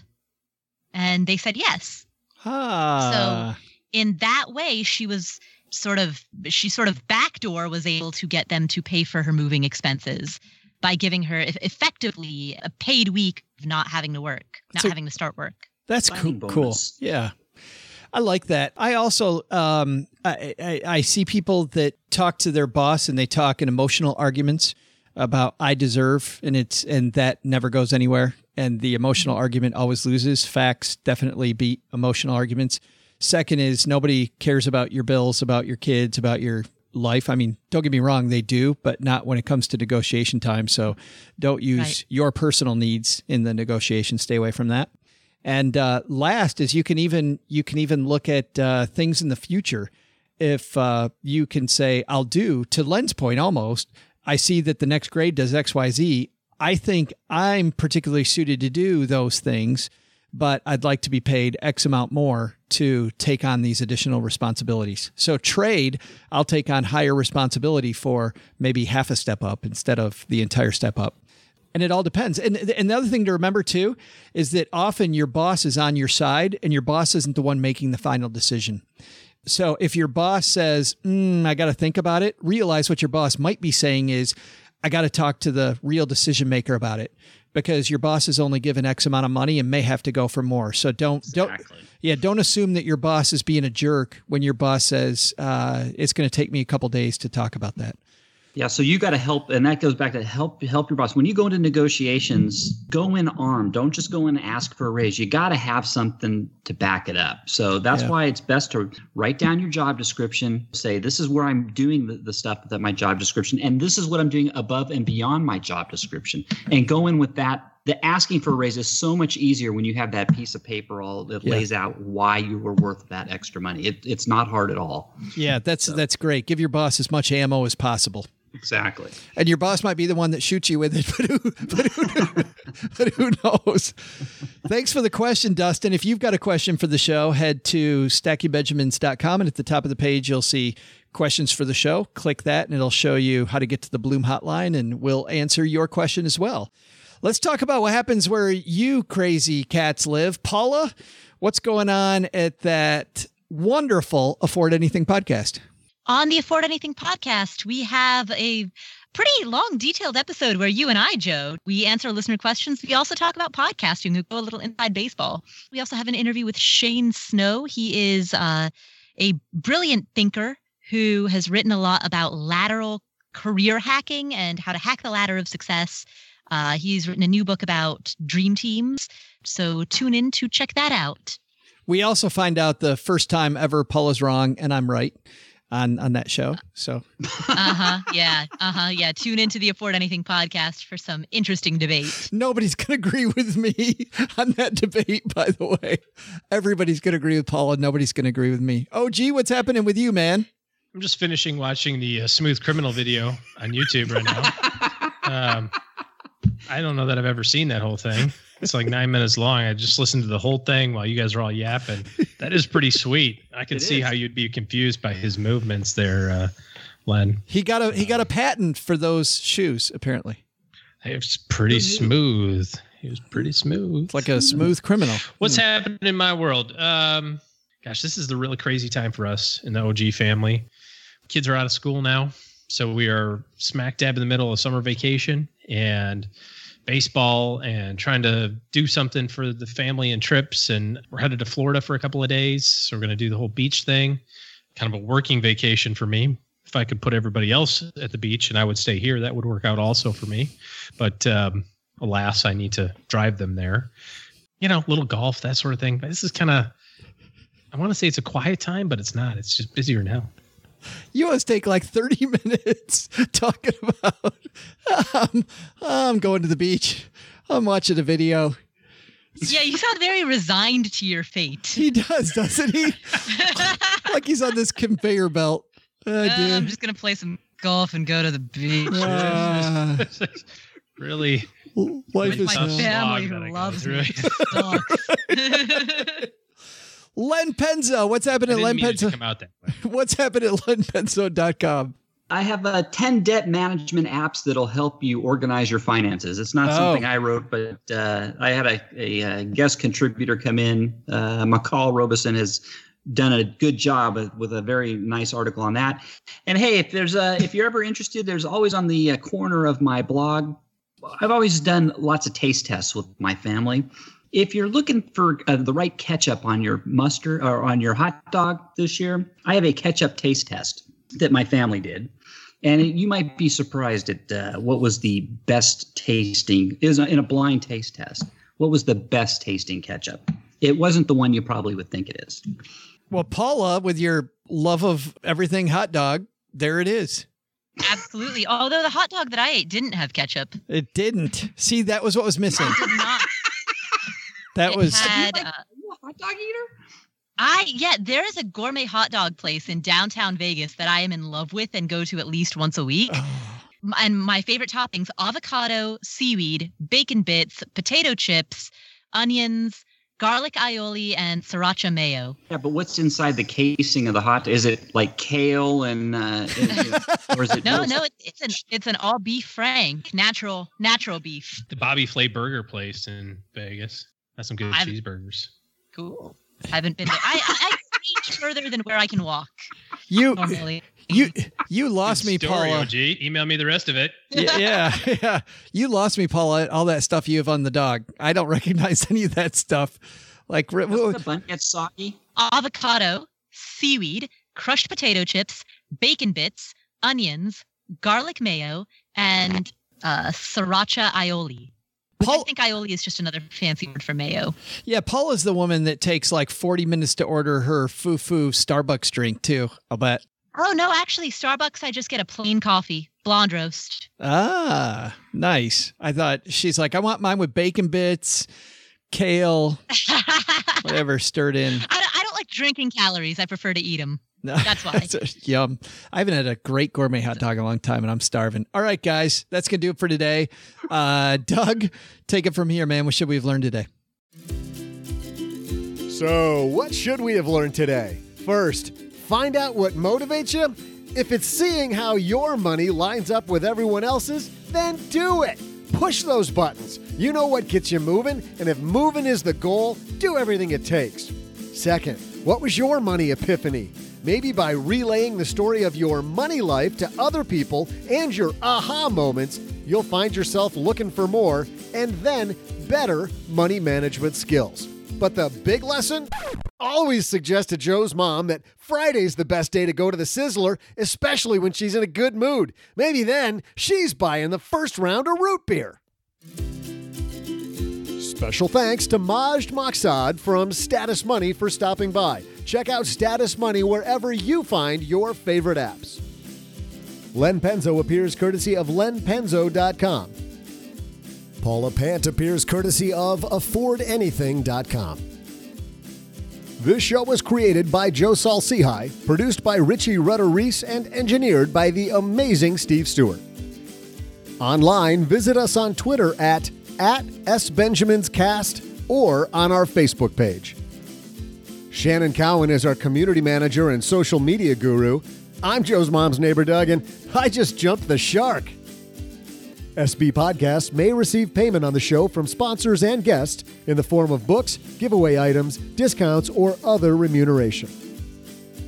and they said yes ah. so in that way she was sort of she sort of backdoor was able to get them to pay for her moving expenses by giving her effectively a paid week of not having to work not so having to start work that's cool, cool yeah I like that. I also um, I, I, I see people that talk to their boss and they talk in emotional arguments about I deserve, and it's and that never goes anywhere. And the emotional argument always loses. Facts definitely beat emotional arguments. Second is nobody cares about your bills, about your kids, about your life. I mean, don't get me wrong, they do, but not when it comes to negotiation time. So don't use right. your personal needs in the negotiation. Stay away from that. And uh, last is you can even you can even look at uh, things in the future. If uh, you can say, "I'll do," to Len's point, almost I see that the next grade does XYZ. I think I'm particularly suited to do those things, but I'd like to be paid X amount more to take on these additional responsibilities. So, trade, I'll take on higher responsibility for maybe half a step up instead of the entire step up. And it all depends. And, and the other thing to remember too is that often your boss is on your side and your boss isn't the one making the final decision. So if your boss says, mm, I got to think about it, realize what your boss might be saying is, I got to talk to the real decision maker about it because your boss is only given X amount of money and may have to go for more. So don't, exactly. don't, yeah, don't assume that your boss is being a jerk when your boss says, uh, it's going to take me a couple days to talk about that. Yeah, so you got to help, and that goes back to help help your boss. When you go into negotiations, go in armed. Don't just go in and ask for a raise. You got to have something to back it up. So that's yeah. why it's best to write down your job description. Say this is where I'm doing the, the stuff that my job description, and this is what I'm doing above and beyond my job description, and go in with that the asking for a raise is so much easier when you have that piece of paper all that yeah. lays out why you were worth that extra money. It, it's not hard at all. Yeah, that's so. that's great. Give your boss as much ammo as possible. Exactly. And your boss might be the one that shoots you with it, (laughs) but who, but who, (laughs) but who knows? Thanks for the question, Dustin. If you've got a question for the show, head to stackingbenjamins.com and at the top of the page, you'll see questions for the show. Click that and it'll show you how to get to the Blooom hotline and we'll answer your question as well. Let's talk about what happens where you crazy cats live. Paula, what's going on at that wonderful Afford Anything podcast? On the Afford Anything podcast, we have a pretty long, detailed episode where you and I, Joe, we answer listener questions. We also talk about podcasting. We go a little inside baseball. We also have an interview with Shane Snow. He is uh, a brilliant thinker who has written a lot about lateral career hacking and how to hack the ladder of success. Uh, he's written a new book about dream teams. So tune in to check that out. We also find out the first time ever Paula's wrong and I'm right on on that show. So uh-huh. Yeah. Uh-huh. Yeah. Tune into the Afford Anything podcast for some interesting debate. Nobody's gonna agree with me on that debate, by the way. Everybody's gonna agree with Paul and nobody's gonna agree with me. Oh gee, what's happening with you, man? I'm just finishing watching the uh, Smooth Criminal video on YouTube right now. (laughs) um, I don't know that I've ever seen that whole thing. It's like nine minutes long. I just listened to the whole thing while you guys are all yapping. That is pretty sweet. I can it see is. how you'd be confused by his movements there, uh, Len. He got a he got a patent for those shoes, apparently. It's pretty smooth. He was pretty smooth. It's like a smooth criminal. What's hmm. happening in my world? Um, gosh, this is the really crazy time for us in the OG family. Kids are out of school now, so we are smack dab in the middle of summer vacation, and baseball and trying to do something for the family and trips. And we're headed to Florida for a couple of days. So we're going to do the whole beach thing, kind of a working vacation for me. If I could put everybody else at the beach and I would stay here, that would work out also for me. But um, alas, I need to drive them there. You know, little golf, that sort of thing. But this is kind of, I want to say it's a quiet time, but it's not. It's just busier now. You always take like 30 (laughs) minutes talking about, um, I'm going to the beach. I'm watching a video. Yeah, you sound very resigned to your fate. He does, doesn't he? (laughs) like he's on this conveyor belt. Uh, uh, I'm just going to play some golf and go to the beach. Uh, (laughs) really? Life With is my family who loves me. Len Penzo. What's happening at Len Penzo? Come out that way. (laughs) What's happening at lenpenzo.com? I have uh, 10 debt management apps that'll help you organize your finances. It's not oh. something I wrote, but uh, I had a, a, a, guest contributor come in. Uh, McCall Robeson has done a good job with a very nice article on that. And hey, if there's a, if you're ever interested, there's always on the uh, corner of my blog. I've always done lots of taste tests with my family. If you're looking for uh, the right ketchup on your mustard or on your hot dog this year, I have a ketchup taste test that my family did. And you might be surprised at uh, what was the best tasting is in a blind taste test. What was the best tasting ketchup? It wasn't the one you probably would think it is. Well, Paula, with your love of everything hot dog, there it is. Absolutely. Although the hot dog that I ate didn't have ketchup. It didn't. See, that was what was missing. It did not. That it was had, uh, hot dog eater. I yeah, there is a gourmet hot dog place in downtown Vegas that I am in love with and go to at least once a week. Oh. And my favorite toppings avocado, seaweed, bacon bits, potato chips, onions, garlic aioli, and sriracha mayo. Yeah, but what's inside the casing of the hot? Is it like kale and, uh, is (laughs) it, or is it no, no, it, it's an it's an all beef frank, natural natural beef. The Bobby Flay Burger place in Vegas. That's some good I've- cheeseburgers. Cool. I haven't been there. I I, I reach (laughs) further than where I can walk You normally. you (laughs) you lost me, Story, Paula. OG. Email me the rest of it. yeah, yeah, (laughs) yeah. You lost me, Paula. All that stuff you have on the dog. I don't recognize any of that stuff. Like, re- Doesn't the bun get soggy? avocado, seaweed, crushed potato chips, bacon bits, onions, garlic mayo, and uh, sriracha aioli. Which I think aioli is just another fancy word for mayo. yeah, Paula's the woman that takes like forty minutes to order her foo foo Starbucks drink too. I'll bet. Oh no, actually, Starbucks I just get a plain coffee, blonde roast. Ah, nice. I thought she's like, I want mine with bacon bits, kale, (laughs) whatever stirred in. don't, I don't like drinking calories. I prefer to eat them. No, That's why. (laughs) yum. I haven't had a great gourmet hot dog in a long time, and I'm starving. All right, guys, that's gonna do it for today. Uh, (laughs) Doug, take it from here, man. What should we have learned today? So, what should we have learned today? First, find out what motivates you. If it's seeing how your money lines up with everyone else's, then do it. Push those buttons. You know what gets you moving, and if moving is the goal, do everything it takes. Second, what was your money epiphany? Maybe by relaying the story of your money life to other people and your aha moments, you'll find yourself looking for more and then better money management skills. But the big lesson? Always suggest to Joe's mom that Friday's the best day to go to the Sizzler, especially when she's in a good mood. Maybe then she's buying the first round of root beer. Special thanks to Majd Maksad from Status Money for stopping by. Check out Status Money wherever you find your favorite apps. Len Penzo appears courtesy of lenpenzo.com. Paula Pant appears courtesy of affordanything.com. This show was created by Joe Saul-Sehy, produced by Richie Rudder Reese, and engineered by the amazing Steve Stewart. Online, visit us on Twitter at, at SBenjaminsCast or on our Facebook page. Shannon Cowan is our community manager and social media guru. I'm Joe's mom's neighbor, Doug, and I just jumped the shark. SB Podcasts may receive payment on the show from sponsors and guests in the form of books, giveaway items, discounts, or other remuneration.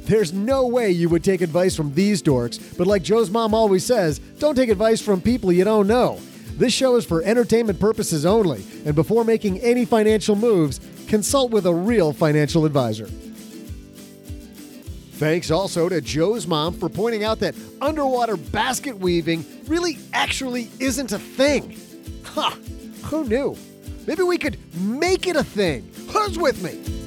There's no way you would take advice from these dorks, but like Joe's mom always says, don't take advice from people you don't know. This show is for entertainment purposes only, and before making any financial moves, consult with a real financial advisor. Thanks also to Joe's mom for pointing out that underwater basket weaving really actually isn't a thing. Huh, who knew? Maybe we could make it a thing. Who's with me?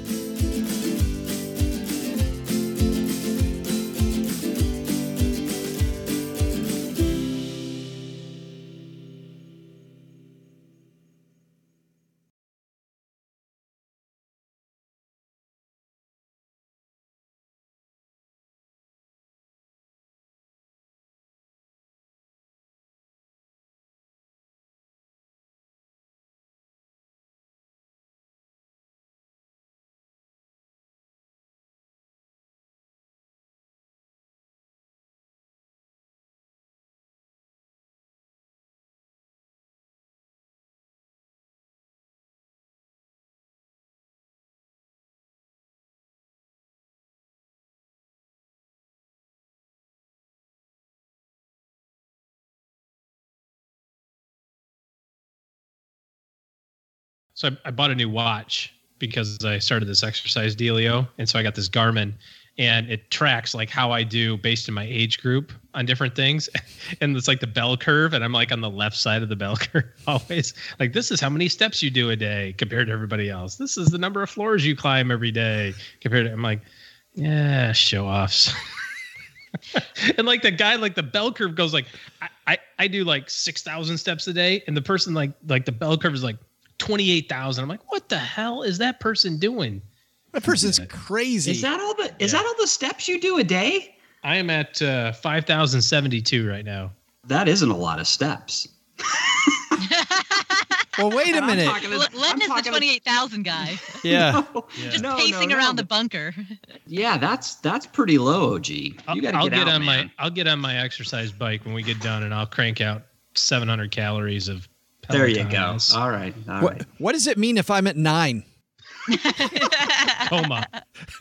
So I, I bought a new watch because I started this exercise dealio, and so I got this Garmin, and it tracks like how I do based on my age group on different things, (laughs) and it's like the bell curve, and I'm like on the left side of the bell (laughs) curve always. Like this is how many steps you do a day compared to everybody else. This is the number of floors you climb every day compared to. I'm like, yeah, show offs. (laughs) and like the guy, like the bell curve goes like, I, I, I do like six thousand steps a day, and the person like like the bell curve is like twenty eight thousand. I'm like, what the hell is that person doing? That person's crazy. Is that all the is that all the steps you do a day? I am at uh, five thousand seventy two right now. That isn't a lot of steps. (laughs) well, wait a minute. Len is the 28,000 guy. (laughs) Yeah. Just No, no, pacing no, around but- the bunker. Yeah, that's that's pretty low, OG. You I'll, got to I'll get, get out, on man. my I'll get on my exercise bike when we get done, and I'll crank out 700 calories of. There you go. All right, all What, right. what does it mean if I'm at nine? (laughs) Coma. (laughs)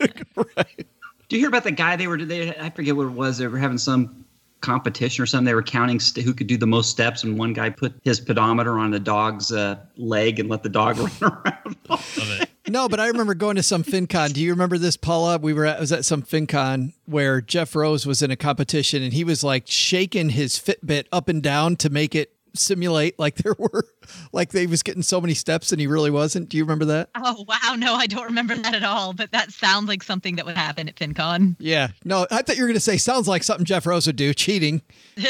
Do you hear about the guy they were? They I forget what it was. They were having some competition or something. They were counting st- who could do the most steps, and one guy put his pedometer on the dog's uh, leg and let the dog (laughs) run around. Love it. No, but I remember going to some FinCon. Do you remember this, Paula? We were at, was at some FinCon where Jeff Rose was in a competition and he was like shaking his Fitbit up and down to make it simulate like (laughs) there were like they was getting so many steps and he really wasn't. Do you remember that? Oh, wow. No, I don't remember that at all, but that sounds like something that would happen at FinCon. Yeah. No, I thought you were going to say sounds like something Jeff Rose would do, cheating. (laughs)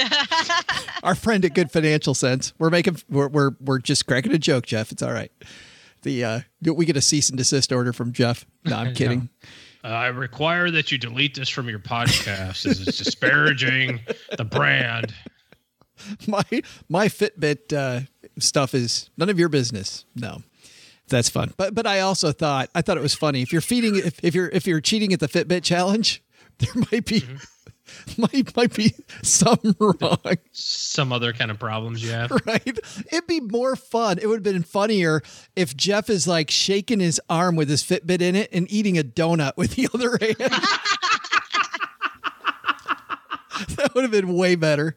Our friend at Good Financial Cents. We're making we're we're, we're just cracking a joke, Jeff. It's all right. The uh we get a cease and desist order from Jeff. No, I'm (laughs) kidding. Uh, I require that you delete this from your podcast as it's disparaging the brand. (laughs) my my Fitbit uh, stuff is none of your business. No, that's fun. But but I also thought I thought it was funny if you're feeding if, if you're if you're cheating at the Fitbit challenge, (laughs) there might be (laughs) might might be something wrong, Some other kind of problems you have. right? It'd be more fun. It would have been funnier if Jeff is like shaking his arm with his Fitbit in it and eating a donut with the other hand. that would have been way better.